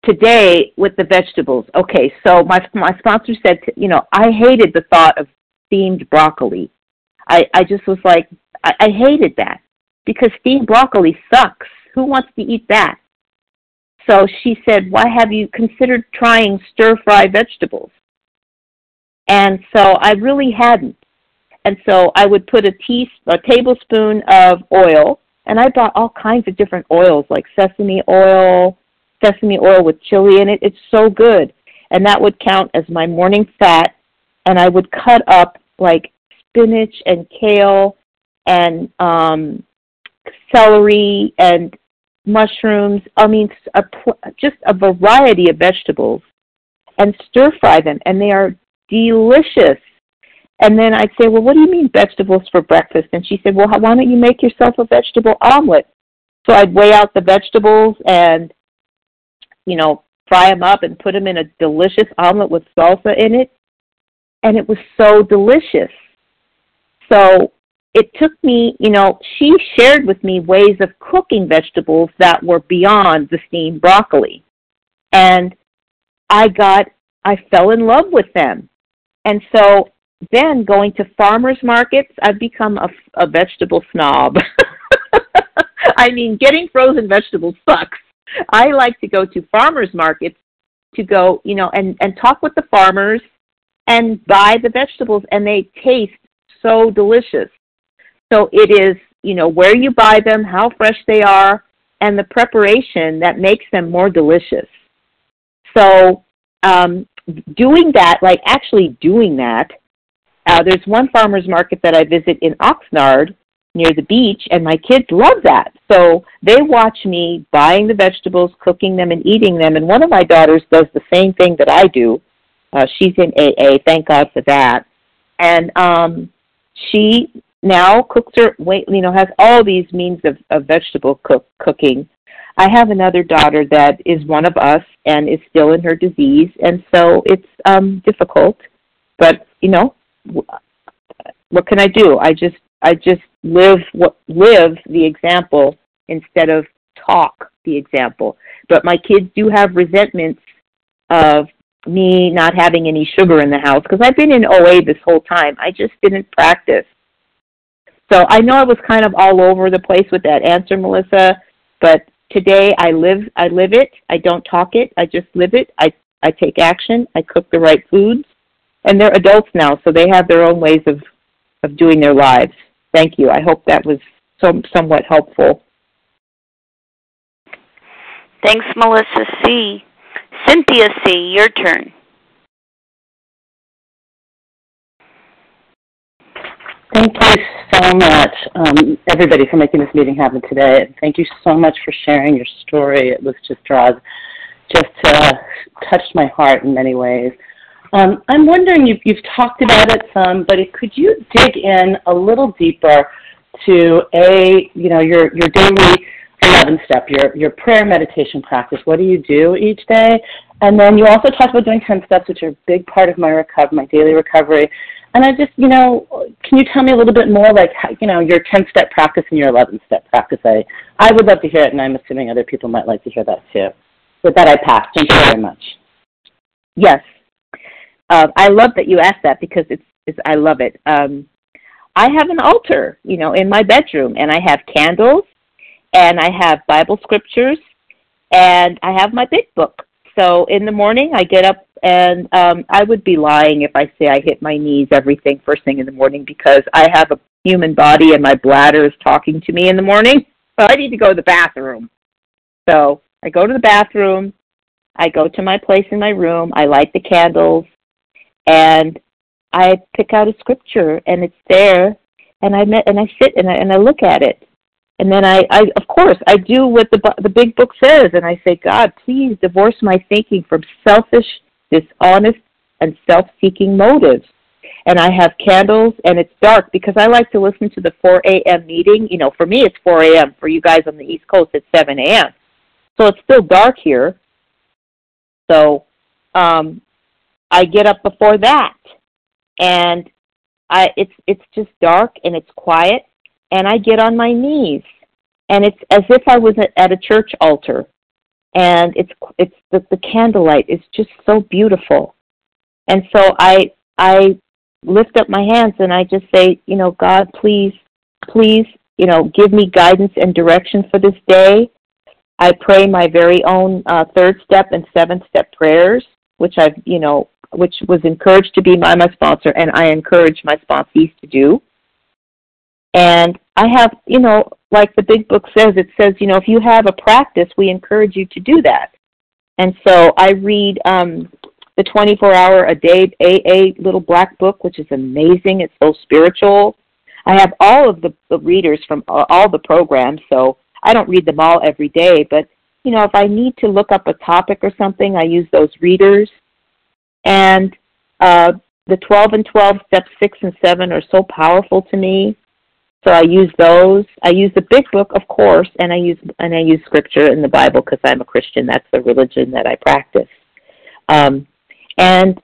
today with the vegetables, okay, so my my sponsor said, to, you know, I hated the thought of steamed broccoli. I I just was like, I, I hated that because steamed broccoli sucks. Who wants to eat that? So she said, Why have you considered trying stir fry vegetables? And so I really hadn't. And so I would put a, teaspoon, a tablespoon of oil, and I bought all kinds of different oils like sesame oil, sesame oil with chili in it. It's so good. And that would count as my morning fat. And I would cut up like spinach and kale and um, celery and mushrooms, I mean, a, just a variety of vegetables, and stir fry them, and they are delicious. And then I'd say, Well, what do you mean vegetables for breakfast? And she said, Well, why don't you make yourself a vegetable omelet? So I'd weigh out the vegetables and, you know, fry them up and put them in a delicious omelet with salsa in it. And it was so delicious. So it took me, you know, she shared with me ways of cooking vegetables that were beyond the steamed broccoli. And I got, I fell in love with them. And so then going to farmers markets, I've become a, a vegetable snob. *laughs* I mean, getting frozen vegetables sucks. I like to go to farmers markets to go, you know, and, and talk with the farmers and buy the vegetables, and they taste so delicious. So it is, you know, where you buy them, how fresh they are, and the preparation that makes them more delicious. So um, doing that, like actually doing that, uh, there's one farmer's market that I visit in Oxnard near the beach, and my kids love that. So they watch me buying the vegetables, cooking them, and eating them. And one of my daughters does the same thing that I do. Uh, she's in AA, thank God for that. And um, she now cooks her, you know, has all these means of, of vegetable cook, cooking. I have another daughter that is one of us and is still in her disease, and so it's um, difficult. But you know, what can I do? I just I just live what live the example instead of talk the example. But my kids do have resentments of me not having any sugar in the house because I've been in OA this whole time. I just didn't practice. So I know I was kind of all over the place with that answer, Melissa, but today I live I live it. I don't talk it. I just live it. I I take action. I cook the right foods. And they're adults now, so they have their own ways of of doing their lives. Thank you. I hope that was some, somewhat helpful. Thanks, Melissa C. Cynthia C., your turn. Thank you so much, um, everybody, for making this meeting happen today. Thank you so much for sharing your story. It was just, Roz, just uh, touched my heart in many ways. Um, I'm wondering, you've, you've talked about it some, but could you dig in a little deeper to a, you know, your, your daily 11 step, your, your prayer meditation practice? What do you do each day? And then you also talked about doing 10 steps, which are a big part of my recovery, my daily recovery. And I just, you know, can you tell me a little bit more, like, how, you know, your 10 step practice and your 11 step practice? I, I would love to hear it, and I'm assuming other people might like to hear that too. With that, I pass. Thank you very much. Yes, uh, I love that you asked that because it's, it's I love it. Um, I have an altar, you know, in my bedroom, and I have candles, and I have Bible scriptures, and I have my big book. So in the morning, I get up, and um, I would be lying if I say I hit my knees everything first thing in the morning because I have a human body, and my bladder is talking to me in the morning. So I need to go to the bathroom. So I go to the bathroom. I go to my place in my room. I light the candles and I pick out a scripture and it's there and I met and I sit and I and I look at it and then I, I of course I do what the the big book says and I say God please divorce my thinking from selfish dishonest and self-seeking motives and I have candles and it's dark because I like to listen to the 4 a.m. meeting you know for me it's 4 a.m. for you guys on the east coast it's 7 a.m. so it's still dark here so um I get up before that, and I it's it's just dark and it's quiet, and I get on my knees, and it's as if I was at a church altar, and it's it's the, the candlelight is just so beautiful, and so I I lift up my hands and I just say, you know, God, please, please, you know, give me guidance and direction for this day. I pray my very own uh, third step and seventh step prayers, which I've, you know, which was encouraged to be by my sponsor, and I encourage my sponsees to do. And I have, you know, like the big book says, it says, you know, if you have a practice, we encourage you to do that. And so I read um, the 24 hour a day AA little black book, which is amazing. It's so spiritual. I have all of the, the readers from all the programs, so I don't read them all every day, but you know, if I need to look up a topic or something, I use those readers. And uh, the 12 and 12, steps 6 and 7 are so powerful to me. So I use those. I use the big book, of course, and I use and I use scripture in the Bible because I'm a Christian. That's the religion that I practice. Um, and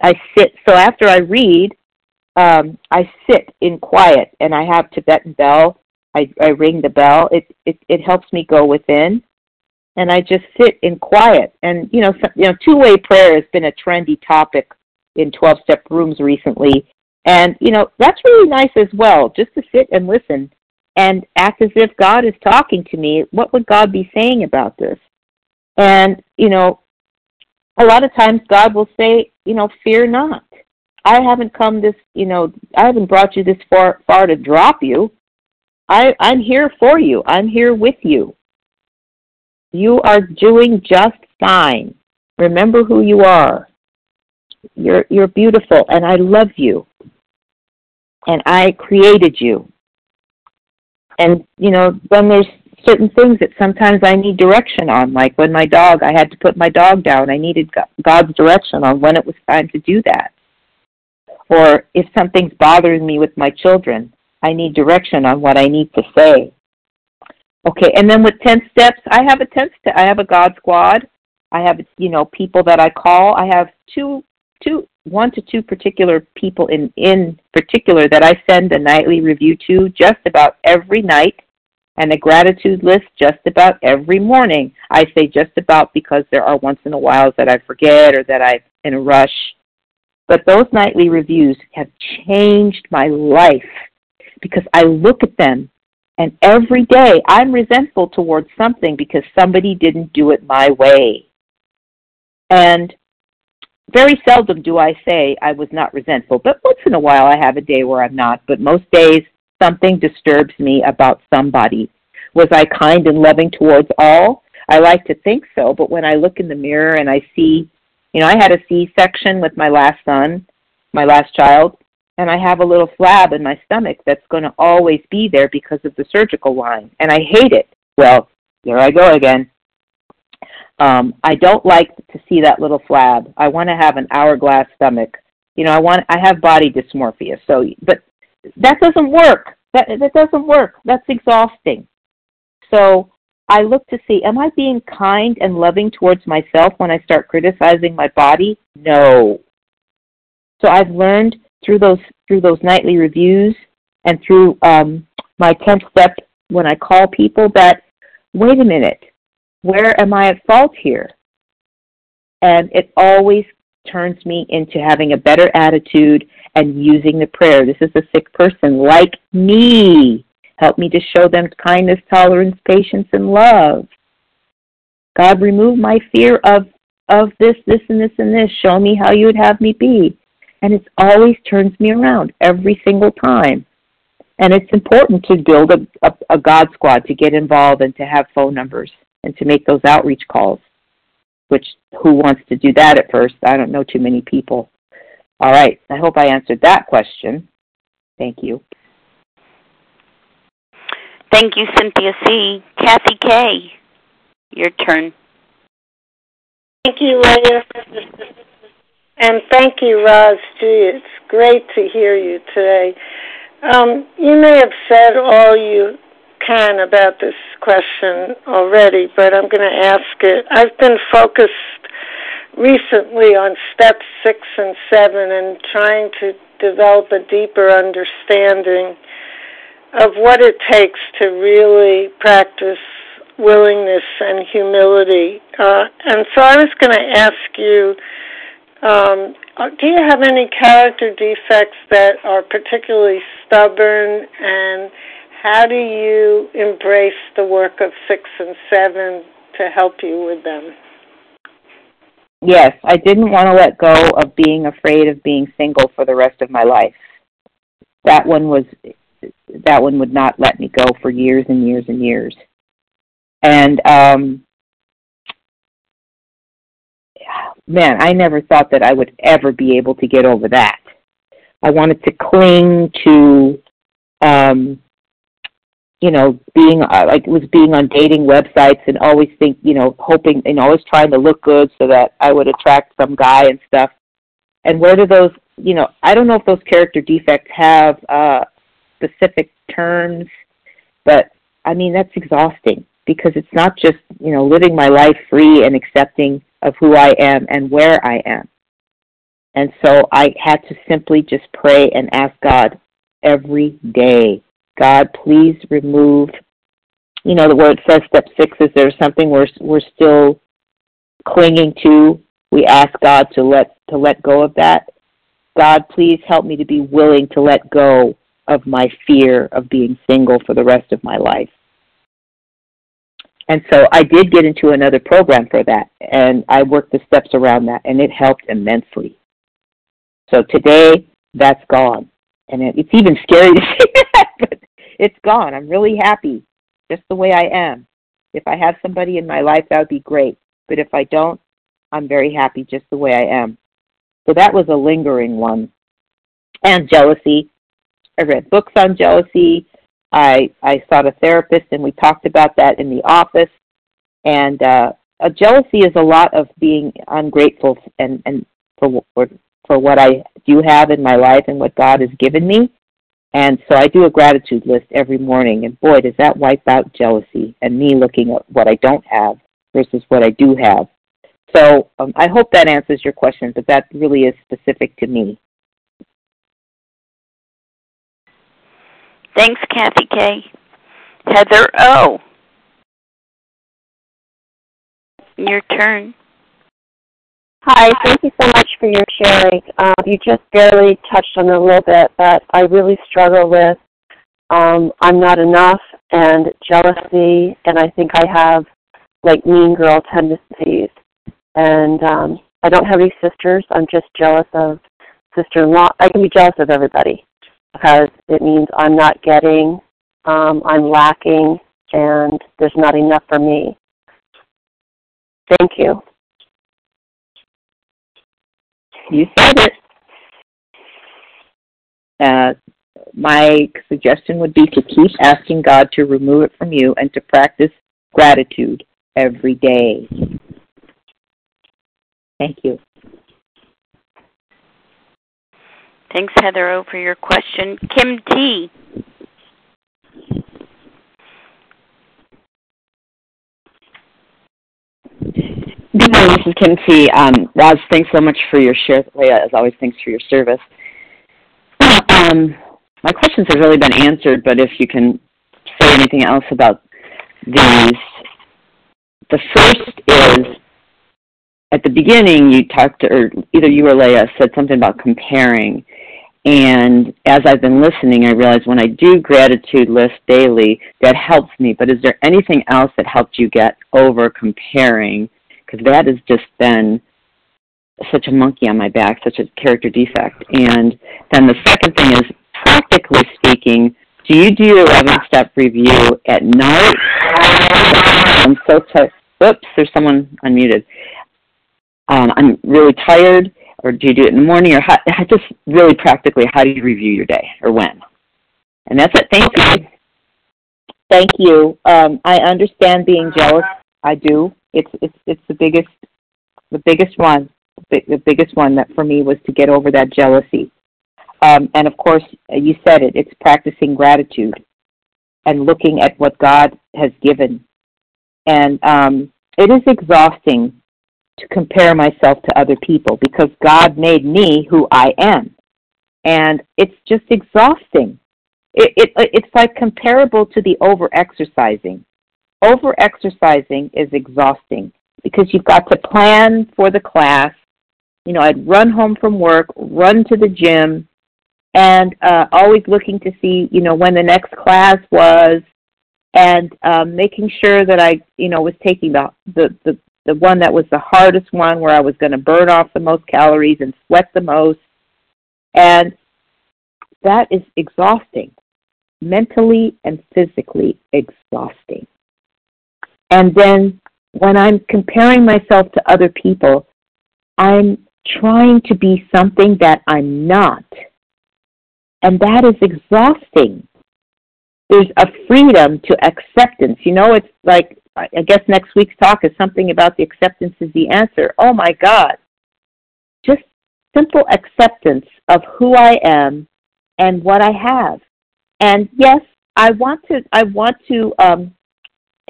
I sit. So after I read, um, I sit in quiet and I have Tibetan bell. I, I ring the bell. It, it it helps me go within, and I just sit in quiet. And you know, so, you know, two way prayer has been a trendy topic in twelve step rooms recently, and you know that's really nice as well. Just to sit and listen and act as if God is talking to me. What would God be saying about this? And you know, a lot of times God will say, you know, fear not. I haven't come this, you know, I haven't brought you this far far to drop you. I I'm here for you. I'm here with you. You are doing just fine. Remember who you are. You're you're beautiful and I love you. And I created you. And you know, then there's certain things that sometimes I need direction on, like when my dog, I had to put my dog down. I needed God's direction on when it was time to do that. Or if something's bothering me with my children, I need direction on what I need to say. Okay, and then with 10 steps, I have a 10 step, I have a God squad. I have, you know, people that I call. I have two, two, one to two particular people in, in particular that I send a nightly review to just about every night and a gratitude list just about every morning. I say just about because there are once in a while that I forget or that I'm in a rush. But those nightly reviews have changed my life because I look at them and every day I'm resentful towards something because somebody didn't do it my way. And very seldom do I say I was not resentful, but once in a while I have a day where I'm not. But most days something disturbs me about somebody. Was I kind and loving towards all? I like to think so, but when I look in the mirror and I see, you know, I had a C section with my last son, my last child, and I have a little flab in my stomach that's going to always be there because of the surgical line, and I hate it. Well, there I go again. Um, I don't like to see that little flab. I want to have an hourglass stomach. You know, I want I have body dysmorphia. So, but that doesn't work. That that doesn't work. That's exhausting. So I look to see, am I being kind and loving towards myself when I start criticizing my body? No. So I've learned through those through those nightly reviews and through um, my tenth step when I call people that wait a minute, where am I at fault here? And it always turns me into having a better attitude and using the prayer. This is a sick person like me. Help me to show them kindness, tolerance, patience, and love. God, remove my fear of, of this, this, and this, and this. Show me how you would have me be. And it always turns me around every single time. And it's important to build a, a, a God squad, to get involved and to have phone numbers and to make those outreach calls. Which, who wants to do that at first? I don't know too many people. All right. I hope I answered that question. Thank you. Thank you, Cynthia C. Kathy K. Your turn. Thank you, Leah. And thank you, Roz. Gee, it's great to hear you today. Um, you may have said all you can about this question already, but I'm going to ask it. I've been focused recently on steps six and seven and trying to develop a deeper understanding of what it takes to really practice willingness and humility. Uh, and so I was going to ask you um, do you have any character defects that are particularly stubborn, and how do you embrace the work of six and seven to help you with them? Yes, I didn't want to let go of being afraid of being single for the rest of my life. That one was that one would not let me go for years and years and years. And um man, I never thought that I would ever be able to get over that. I wanted to cling to um you know, being uh, like was being on dating websites and always think, you know, hoping and always trying to look good so that I would attract some guy and stuff. And where do those, you know, I don't know if those character defects have uh specific terms, but I mean, that's exhausting because it's not just, you know, living my life free and accepting of who I am and where I am. And so I had to simply just pray and ask God every day, God, please remove, you know, the word says step six is there something we're, we're still clinging to. We ask God to let, to let go of that. God, please help me to be willing to let go of my fear of being single for the rest of my life. And so I did get into another program for that, and I worked the steps around that, and it helped immensely. So today, that's gone. And it, it's even scary to *laughs* say that, but it's gone. I'm really happy just the way I am. If I have somebody in my life, that would be great. But if I don't, I'm very happy just the way I am. So that was a lingering one. And jealousy. I read books on jealousy. I I saw a therapist and we talked about that in the office. And uh, a jealousy is a lot of being ungrateful and and for for for what I do have in my life and what God has given me. And so I do a gratitude list every morning, and boy, does that wipe out jealousy and me looking at what I don't have versus what I do have. So um, I hope that answers your question, but that really is specific to me. Thanks, Kathy K. Heather O. Your turn. Hi, thank you so much for your sharing. Uh, you just barely touched on it a little bit, but I really struggle with um, I'm not enough and jealousy, and I think I have like mean girl tendencies. And um, I don't have any sisters. I'm just jealous of sister-in-law. I can be jealous of everybody because it means I'm not getting, um, I'm lacking, and there's not enough for me. Thank you. You said it. Uh, my suggestion would be to keep asking God to remove it from you and to practice gratitude every day. Thank you. Thanks, Heather O, for your question. Kim T. Good morning, this is Kim T. Um, Roz, thanks so much for your share. Leah, as always, thanks for your service. *clears throat* Um, my questions have really been answered, but if you can say anything else about these. The first is at the beginning you talked, or either you or Leah said something about comparing. And as I've been listening, I realize when I do gratitude list daily, that helps me. But is there anything else that helped you get over comparing? Because that has just been such a monkey on my back, such a character defect. And then the second thing is, practically speaking, do you do your 11 step review at night? I'm so tired. Oops, there's someone unmuted. Um, I'm really tired or do you do it in the morning, or how, just really practically, how do you review your day, or when? And that's it. Thank you. Thank you. Um, I understand being jealous. I do. It's it's it's the biggest the biggest one. The biggest one that for me was to get over that jealousy. Um, and of course, you said it. It's practicing gratitude and looking at what God has given. And um, it is exhausting to compare myself to other people because God made me who I am. And it's just exhausting. It, it, it's like comparable to the over exercising. Over exercising is exhausting because you've got to plan for the class. You know, I'd run home from work, run to the gym, and uh, always looking to see, you know, when the next class was, and um, making sure that I, you know, was taking the the the, the one that was the hardest one where I was going to burn off the most calories and sweat the most. And that is exhausting, mentally and physically exhausting. And then when I'm comparing myself to other people, I'm trying to be something that I'm not. And that is exhausting. There's a freedom to acceptance. You know, it's like I guess next week's talk is something about the acceptance is the answer. Oh my God. Just simple acceptance of who I am and what I have. And yes, I want to I want to um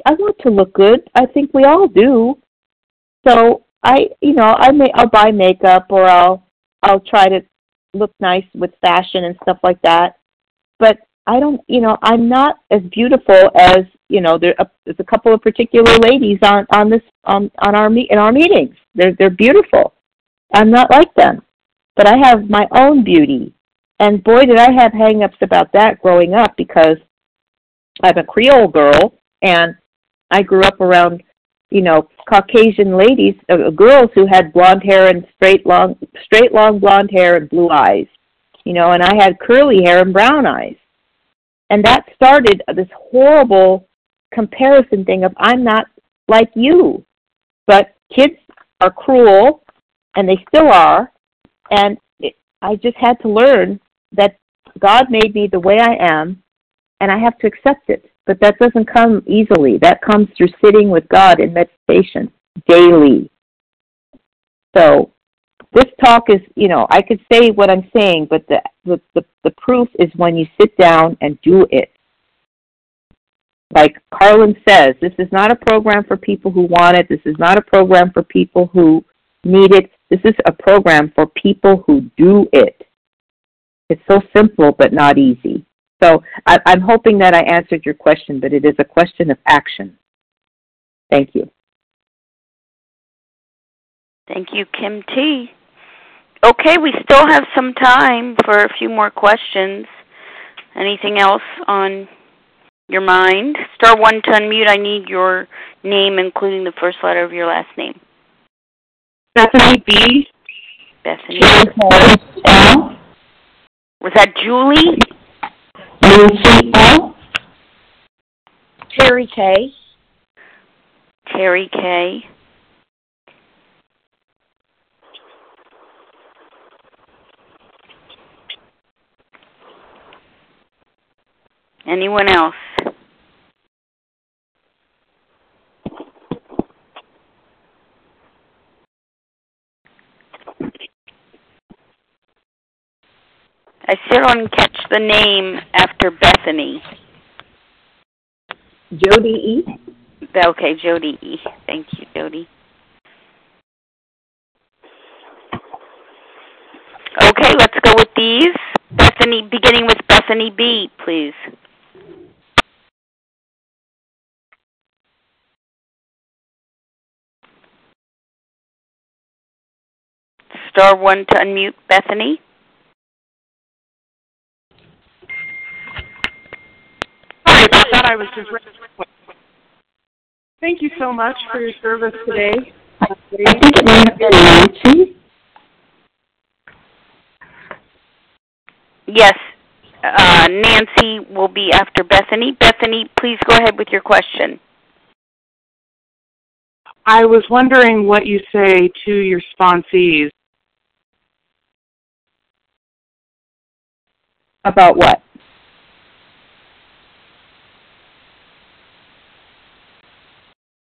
I want to look good. I think we all do. So I you know, I may I'll buy makeup or I'll I'll try to look nice with fashion and stuff like that. But I don't, you know, I'm not as beautiful as you know. There, uh, there's a couple of particular ladies on on this on on our meet in our meetings. They're they're beautiful. I'm not like them, but I have my own beauty. And boy, did I have hang-ups about that growing up because I'm a Creole girl and I grew up around, you know, Caucasian ladies, uh, girls who had blonde hair and straight long, straight long blonde hair and blue eyes, you know, and I had curly hair and brown eyes, and that started this horrible comparison thing of I'm not like you, but kids are cruel, and they still are, and it, I just had to learn that God made me the way I am, and I have to accept it. But that doesn't come easily. That comes through sitting with God in meditation daily. So this talk is, you know, I could say what I'm saying, but the, the, the, the proof is when you sit down and do it. Like Carlin says, this is not a program for people who want it. This is not a program for people who need it. This is a program for people who do it. It's so simple but not easy. So I, I'm hoping that I answered your question, but it is a question of action. Thank you. Thank you, Kim T. Okay, we still have some time for a few more questions. Anything else on your mind? Star one to unmute. I need your name, including the first letter of your last name. Bethany B. Bethany. L. Was that Julie? Nancy L. Terry K. Terry K. Anyone else? I still don't catch the name after Bethany. Jody E. Okay, Jody E. Thank you, Jody. Okay, let's go with these. Bethany, beginning with Bethany B, please. Star one to unmute Bethany. Sorry about that. I was just. Thank you so much for your service today. I think it may have been Nancy. Yes, uh, Nancy will be after Bethany. Bethany, please go ahead with your question. I was wondering what you say to your sponsees. About what?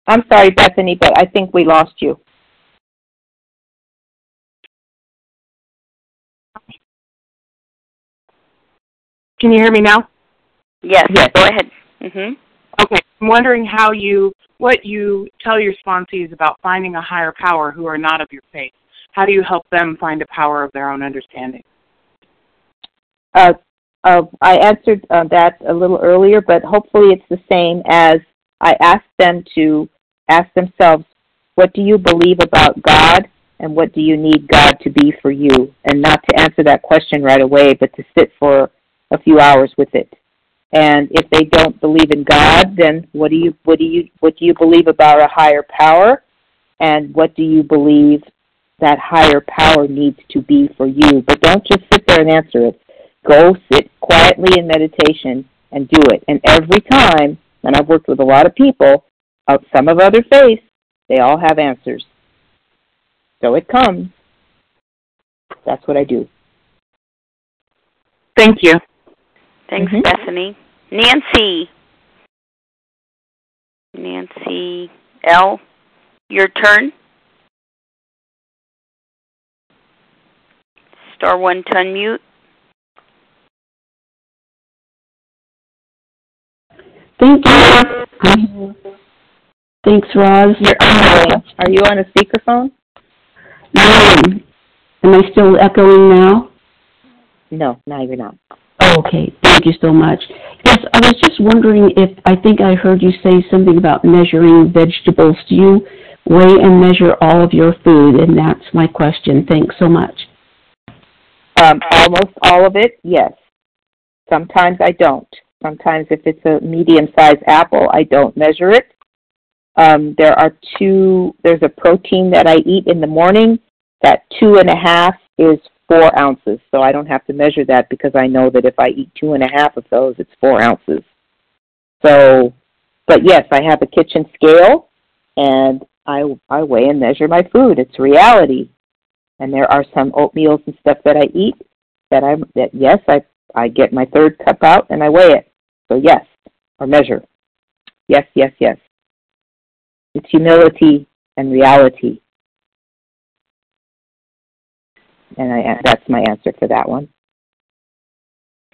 I'm sorry, Bethany, but I think we lost you. Can you hear me now? Yes, Yes. go ahead. Mhm. Okay. I'm wondering how you what you tell your sponsees about finding a higher power who are not of your faith. How do you help them find a power of their own understanding? Uh, uh, I answered uh, that a little earlier, but hopefully it's the same as I asked them to ask themselves, what do you believe about God and what do you need God to be for you? And not to answer that question right away, but to sit for a few hours with it. And if they don't believe in God, then what do you what do you what do you believe about a higher power? And what do you believe that higher power needs to be for you? But don't just sit there and answer it. Go sit quietly in meditation and do it. And every time, and I've worked with a lot of people, of some of other faiths, they all have answers. So it comes. That's what I do. Thank you. Thanks, Mhm. Bethany. Nancy. Nancy L. Your turn. Star one to unmute. Thank you. Thanks, Roz. You're on. Are you on a speakerphone? No. Am I still echoing now? No, now you're not. Oh, okay. Thank you so much. Yes, I was just wondering if I think I heard you say something about measuring vegetables. Do you weigh and measure all of your food? And that's my question. Thanks so much. Um, almost all of it, yes. Sometimes I don't. Sometimes if it's a medium-sized apple, I don't measure it. Um, there are two. There's a protein that I eat in the morning. That two and a half is four ounces, so I don't have to measure that because I know that if I eat two and a half of those, it's four ounces. So, but yes, I have a kitchen scale, and I I weigh and measure my food. It's reality, and there are some oatmeals and stuff that I eat that I'm, that yes I I get my third cup out and I weigh it. So yes, or measure. Yes, yes, yes. It's humility and reality. And I, that's my answer for that one.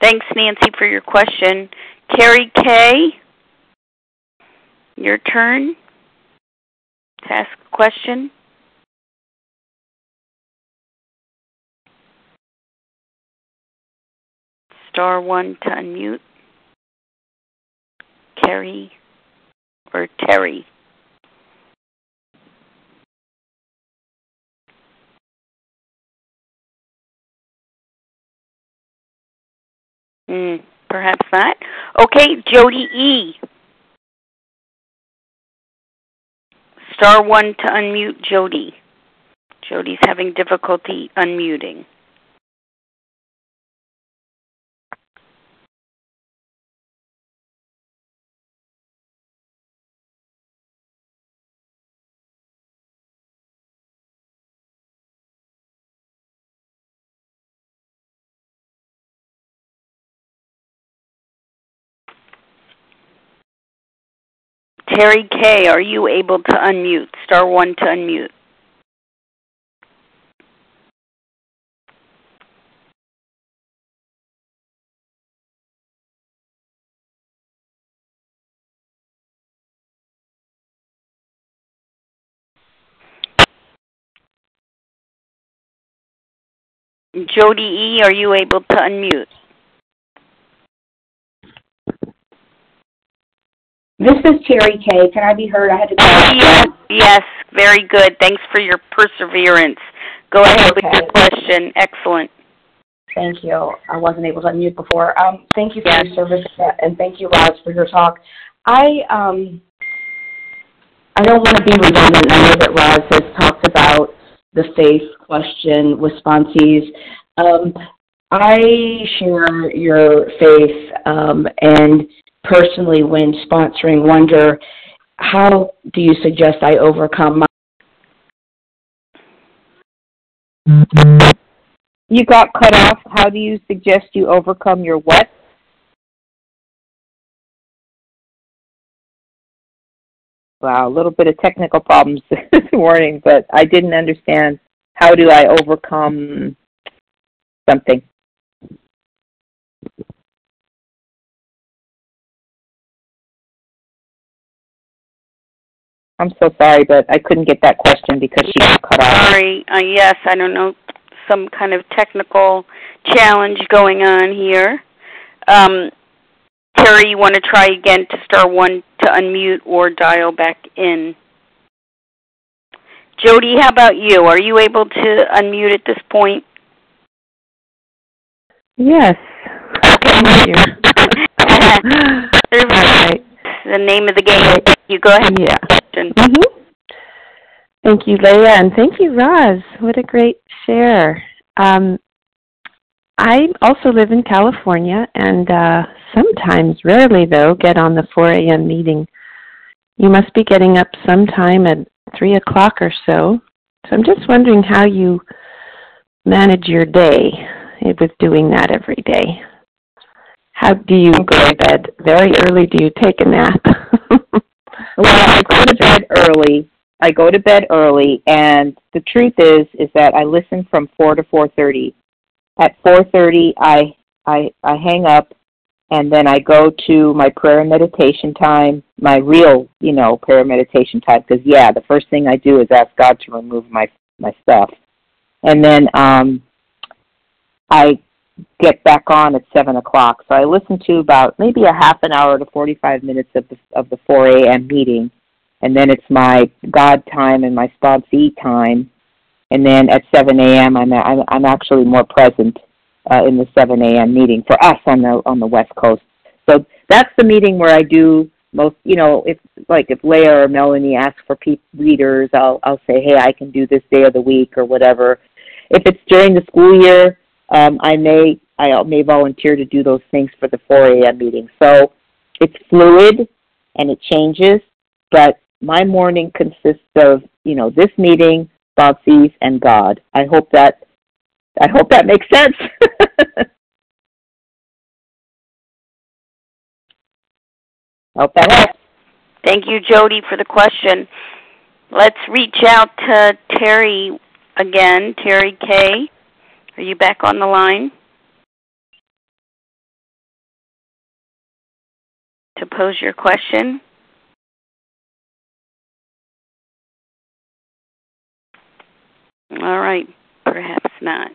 Thanks, Nancy, for your question. Carrie K, your turn to ask a question. Star one to unmute. Carrie or Terry. Mm, perhaps not. Okay, Jody E. Star one to unmute Jody. Jody's having difficulty unmuting. Terry K, are you able to unmute? Star one to unmute. Jody E, are you able to unmute? This is Terry K. Can I be heard? I had to. Yes, yes, very good. Thanks for your perseverance. Go ahead with your question. Excellent. Thank you. I wasn't able to unmute before. Um, thank you for your service, and thank you, Roz, for your talk. I um, I don't want to be redundant. I know that Roz has talked about the faith question with sponsees. Um, I share your faith, um, and personally, when sponsoring, wonder how do you suggest I overcome my You got cut off. How do you suggest you overcome your what? Wow, a little bit of technical problems *laughs* this morning, but I didn't understand how do I overcome something. I'm so sorry, but I couldn't get that question because she got cut off. Sorry. Uh, yes, I don't know. Some kind of technical challenge going on here. Um, Terry, you want to try again to star one to unmute or dial back in? Jody, how about you? Are you able to unmute at this point? Yes. *laughs* Thank you. All right. The name of the game. You go ahead. Yeah. Mm-hmm. Thank you, Leah, and thank you, Roz. What a great share. Um, I also live in California, and uh, sometimes, rarely though, get on the 4 a.m. meeting. You must be getting up sometime at 3 o'clock or so. So I'm just wondering how you manage your day with doing that every day. How do you go to bed? Very early do you take a nap? *laughs* well, I go to bed early. I go to bed early, and the truth is, is that I listen from four to four thirty. At four thirty, I I I hang up, and then I go to my prayer and meditation time, my real, you know, prayer and meditation time. Because yeah, the first thing I do is ask God to remove my my stuff. and then um, I get back on at seven o'clock. So I listen to about maybe a half an hour to forty-five minutes of the of the four a.m. meeting, and then it's my God time and my sponsee time, and then at seven a.m. I'm I'm, I'm actually more present uh, in the seven a.m. meeting for us on the on the West Coast. So that's the meeting where I do most. You know, if like if Leah or Melanie ask for pe- readers, I'll I'll say, hey, I can do this day of the week or whatever. If it's during the school year, um, I may I may volunteer to do those things for the 4 a.m. meeting. So it's fluid and it changes, but my morning consists of you know this meeting, Bobsies, and God. I hope that I hope that makes sense. *laughs* hope that helps. Thank you, Jody, for the question. Let's reach out to Terry again. Terry K. Are you back on the line? To pose your question? All right, perhaps not.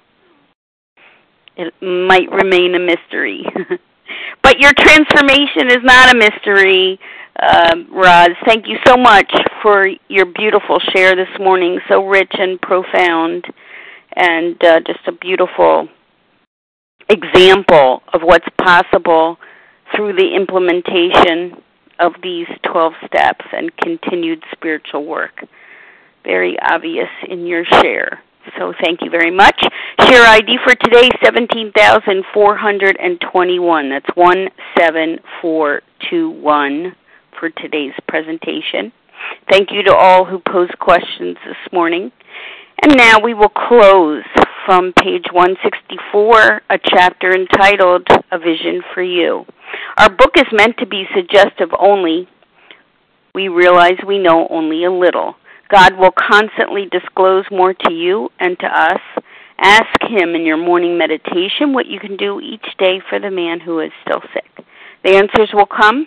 It might remain a mystery. *laughs* but your transformation is not a mystery, uh, Roz. Thank you so much for your beautiful share this morning, so rich and profound and uh, just a beautiful example of what's possible through the implementation of these 12 steps and continued spiritual work. Very obvious in your share. So thank you very much. Share ID for today 17,421. That's 17421 for today's presentation. Thank you to all who posed questions this morning. And now we will close from page 164, a chapter entitled A Vision for You. Our book is meant to be suggestive only. We realize we know only a little. God will constantly disclose more to you and to us. Ask Him in your morning meditation what you can do each day for the man who is still sick. The answers will come